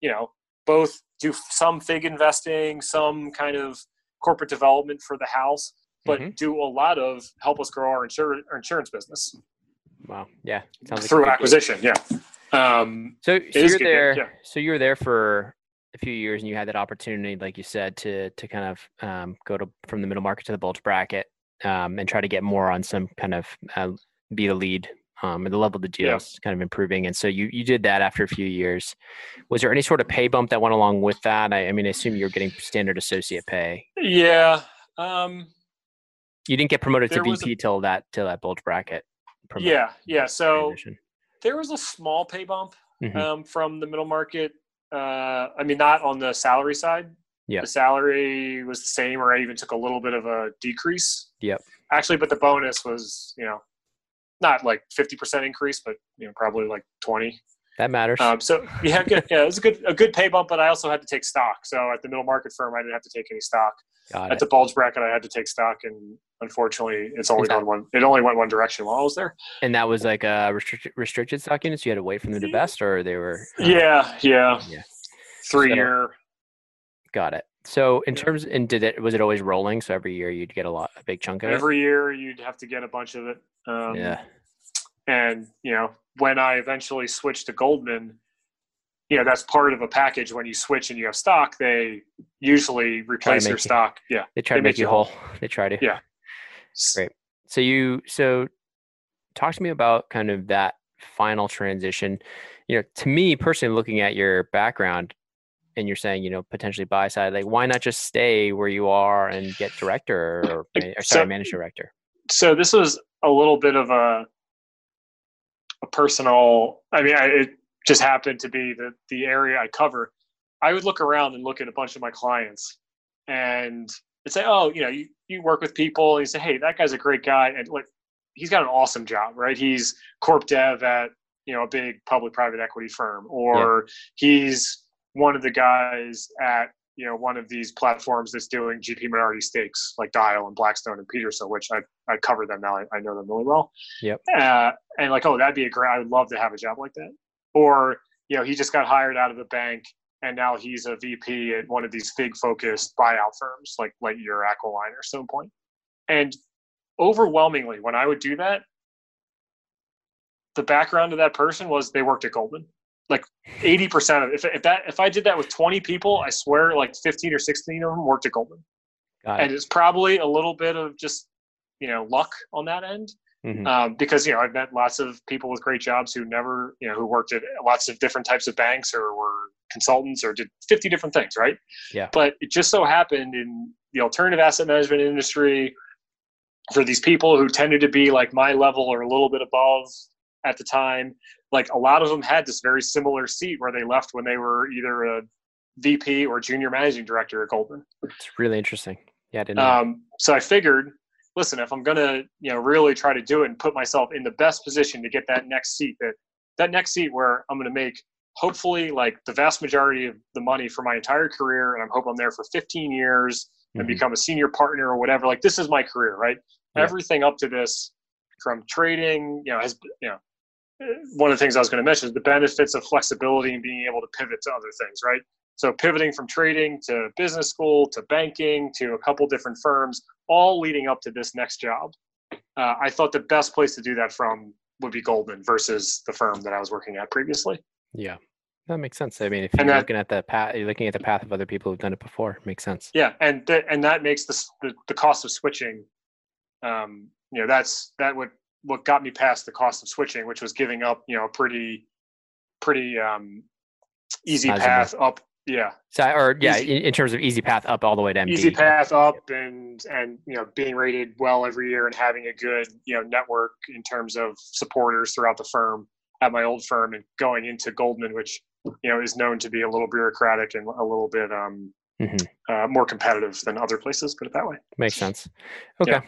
Speaker 2: you know, both do some fig investing, some kind of corporate development for the house, but mm-hmm. do a lot of help us grow our, insur- our insurance business.
Speaker 1: Wow. Yeah.
Speaker 2: Through acquisition. Yeah. Um,
Speaker 1: so, so you're there. Yeah. So you were there for a few years and you had that opportunity, like you said, to to kind of um, go to from the middle market to the bulge bracket um, and try to get more on some kind of uh, be the lead um, and the level of the deals yeah. kind of improving. And so you you did that after a few years. Was there any sort of pay bump that went along with that? I, I mean, I assume you're getting standard associate pay.
Speaker 2: Yeah. Um,
Speaker 1: you didn't get promoted to VP a, till that till that bulge bracket.
Speaker 2: Yeah, yeah. So transition. there was a small pay bump mm-hmm. um, from the middle market uh, I mean, not on the salary side.
Speaker 1: Yeah.
Speaker 2: The salary was the same, or I even took a little bit of a decrease.
Speaker 1: Yep.
Speaker 2: Actually, but the bonus was, you know, not like 50% increase, but, you know, probably like 20.
Speaker 1: That matters.
Speaker 2: Um, so yeah, good, yeah, it was a good a good pay bump, but I also had to take stock. So at the middle market firm, I didn't have to take any stock.
Speaker 1: Got
Speaker 2: at
Speaker 1: it.
Speaker 2: the bulge bracket, I had to take stock, and unfortunately, it's only gone one. It only went one direction while I was there.
Speaker 1: And that was like a restricted restricted stock units. You had to wait for them to vest, or they were.
Speaker 2: Uh, yeah, yeah, yeah. Three so, year.
Speaker 1: Got it. So in yeah. terms, and did it was it always rolling? So every year you'd get a lot, a big chunk of
Speaker 2: every
Speaker 1: it.
Speaker 2: Every year you'd have to get a bunch of it.
Speaker 1: Um, yeah.
Speaker 2: And you know, when I eventually switched to Goldman, you know that's part of a package. When you switch and you have stock they usually replace your you, stock. Yeah.
Speaker 1: they try they to make, make you whole. whole. They try to.
Speaker 2: Yeah.
Speaker 1: Great. So you so talk to me about kind of that final transition. You know to me personally looking at your background and you're saying you know potentially buy side like why not just stay where you are and get director or, or sorry so, manage director
Speaker 2: so this was a little bit of a a personal i mean I, it just happened to be the the area i cover. I would look around and look at a bunch of my clients and and say oh you know you, you work with people. And you say hey that guy's a great guy. And like he's got an awesome job right? He's corp dev at you know a big public private equity firm or yeah. he's one of the guys at you know one of these platforms that's doing GP minority stakes like Dyal and Blackstone and Petershill, which I I cover them now. I, I know them really well.
Speaker 1: Yep.
Speaker 2: Uh, and like, oh, that'd be a great. I would love to have a job like that. Or you know, he just got hired out of a bank and now he's a VP at one of these big focused buyout firms like Lightyear, Aquiline, or Stone Point. And overwhelmingly, when I would do that, the background of that person was they worked at Goldman like 80% of if, if that if I did that with 20 people, I swear like 15 or 16 of them worked at Goldman. Got and it. it's probably a little bit of just you know luck on that end. Mm-hmm. Um, because you know I've met lots of people with great jobs who never you know who worked at lots of different types of banks or were consultants or did 50 different things right
Speaker 1: yeah
Speaker 2: but it just so happened in the alternative asset management industry for these people who tended to be like my level or a little bit above at the time like a lot of them had this very similar seat where they left when they were either a VP or junior managing director at Goldman.
Speaker 1: It's really interesting. Yeah, I didn't.
Speaker 2: Um, so I figured, listen, if I'm gonna, you know, really try to do it and put myself in the best position to get that next seat, that that next seat where I'm gonna make hopefully like the vast majority of the money for my entire career, and I'm hoping I'm there for 15 years and mm-hmm. become a senior partner or whatever. Like this is my career, right? Yeah. Everything up to this, from trading, you know, has you know one of the things I was going to mention is the benefits of flexibility and being able to pivot to other things, right? So pivoting from trading to business school to banking to a couple different firms, all leading up to this next job. Uh, I thought the best place to do that from would be Goldman versus the firm that I was working at previously.
Speaker 1: Yeah, that makes sense. I mean, if you're that, looking at the path, you're looking at the path of other people who've done it before. Makes sense.
Speaker 2: Yeah, and th- and that makes the, the, the cost of switching. Um, you know, that's that would what got me past the cost of switching, which was giving up, you know, a pretty, pretty um, easy path up. Yeah.
Speaker 1: So, or yeah, easy, in, terms of easy path up all the way to MD.
Speaker 2: Easy path up and, and, you know, being rated well every year and having a good, you know, network in terms of supporters throughout the firm at my old firm and going into Goldman, which, you know, is known to be a little bureaucratic and a little bit um, mm-hmm. uh, more competitive than other places, put it that way.
Speaker 1: Makes sense. Okay. Yeah.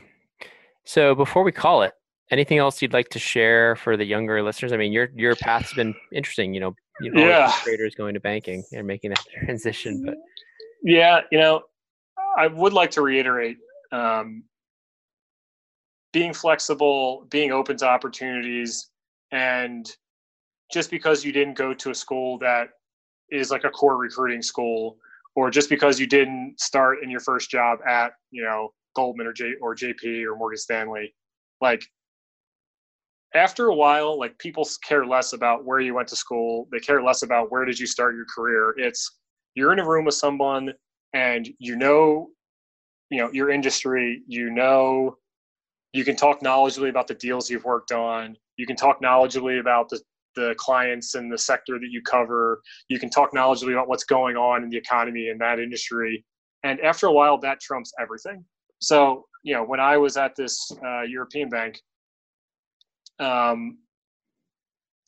Speaker 1: So before we call it, anything else you'd like to share for the younger listeners? I mean, your your path's been interesting. You know, you know,
Speaker 2: yeah.
Speaker 1: traders going to banking and making that transition. But
Speaker 2: yeah, you know, I would like to reiterate um, being flexible, being open to opportunities, and just because you didn't go to a school that is like a core recruiting school, or just because you didn't start in your first job at you know Goldman or J or JP or Morgan Stanley, like after a while like people care less about where you went to school. They care less about where did you start your career. It's you're in a room with someone and you know you know your industry. You know you can talk knowledgeably about the deals you've worked on. You can talk knowledgeably about the the clients and the sector that you cover. You can talk knowledgeably about what's going on in the economy in that industry. And after a while that trumps everything. So you know when i was at this uh, european bank um,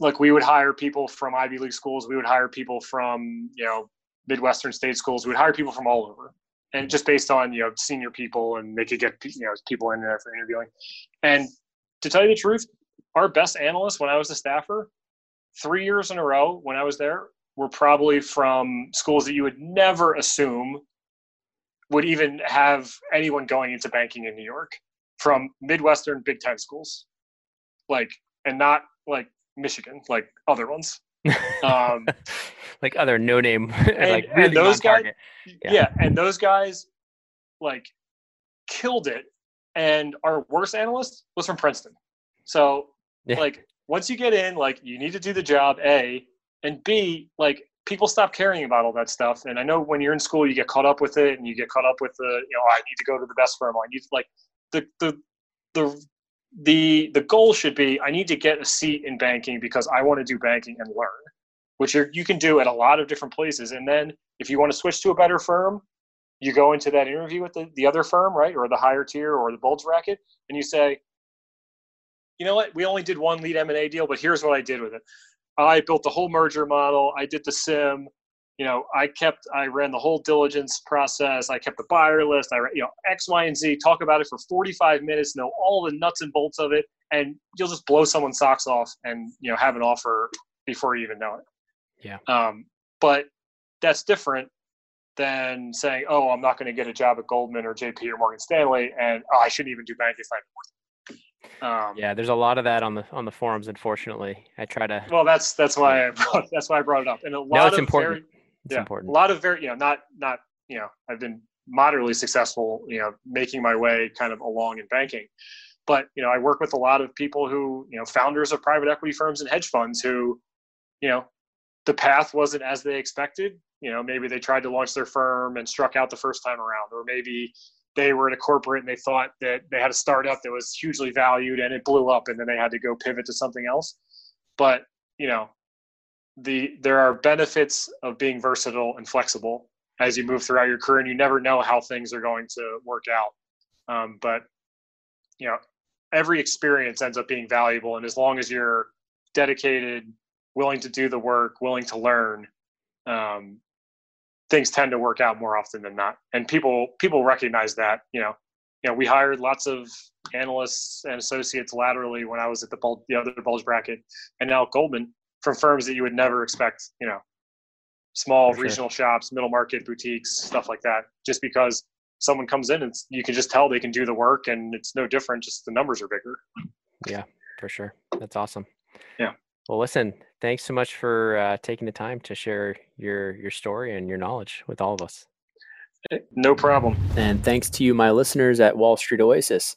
Speaker 2: like we would hire people from Ivy League schools, we would hire people from you know Midwestern state schools, we would hire people from all over, and just based on you know senior people, and they could get you know people in there for interviewing. And to tell you the truth, our best analysts when I was a staffer, three years in a row when I was there, were probably from schools that you would never assume would even have anyone going into banking in New York from Midwestern Big Ten schools like and not like Michigan, like other ones.
Speaker 1: Um, like other no name,
Speaker 2: and,
Speaker 1: like
Speaker 2: really and those guys, yeah. yeah, and those guys like killed it. And our worst analyst was from Princeton. So yeah. like once you get in, like you need to do the job, A, and B, like people stop caring about all that stuff. And I know when you're in school, you get caught up with it, and you get caught up with the, you know, I need to go to the best firm. I need to, like the the the the the goal should be I need to get a seat in banking because I want to do banking and learn, which you can do at a lot of different places. And then if you want to switch to a better firm, you go into that interview with the, the other firm, right, or the higher tier or the bulge bracket, and you say, you know what, we only did one lead M&A deal, but here's what I did with it. I built the whole merger model. I did the sim. You know, I kept, I ran the whole diligence process. I kept the buyer list. I, you know, X, Y, and Z. Talk about it for 45 minutes. Know all the nuts and bolts of it, and you'll just blow someone's socks off, and you know, have an offer before you even know it.
Speaker 1: Yeah.
Speaker 2: Um, but that's different than saying, "Oh, I'm not going to get a job at Goldman or JP or Morgan Stanley, and oh, I shouldn't even do banking if I'm
Speaker 1: um, yeah, there's a lot of that on the on the forums. Unfortunately, I try to.
Speaker 2: Well, that's that's why I brought, that's why I brought it up. And a lot
Speaker 1: no, it's
Speaker 2: of
Speaker 1: important. It's
Speaker 2: yeah,
Speaker 1: important.
Speaker 2: A lot of very you know not not you know I've been moderately successful you know making my way kind of along in banking, but you know I work with a lot of people who you know founders of private equity firms and hedge funds who you know the path wasn't as they expected. You know maybe they tried to launch their firm and struck out the first time around, or maybe they were in a corporate and they thought that they had a startup that was hugely valued and it blew up and then they had to go pivot to something else but you know the there are benefits of being versatile and flexible as you move throughout your career and you never know how things are going to work out um, but you know every experience ends up being valuable and as long as you're dedicated willing to do the work willing to learn um, things tend to work out more often than not. And people people recognize that. You know, you know, we hired lots of analysts and associates laterally when I was at the bulge, the other bulge bracket, and now Goldman from firms that you would never expect. You know, small For regional sure. shops, middle market boutiques, stuff like that. Just because someone comes in and you can just tell they can do the work, and it's no different. Just the numbers are bigger.
Speaker 1: Yeah, for sure. That's awesome.
Speaker 2: Yeah.
Speaker 1: Well, listen, thanks so much for uh, taking the time to share your your story and your knowledge with all of us.
Speaker 2: No problem.
Speaker 1: And thanks to you, my listeners at Wall Street Oasis.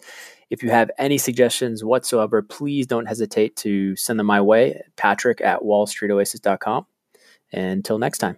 Speaker 1: If you have any suggestions whatsoever, please don't hesitate to send them my way, patrick at wallstreetoasis.com. Until next time.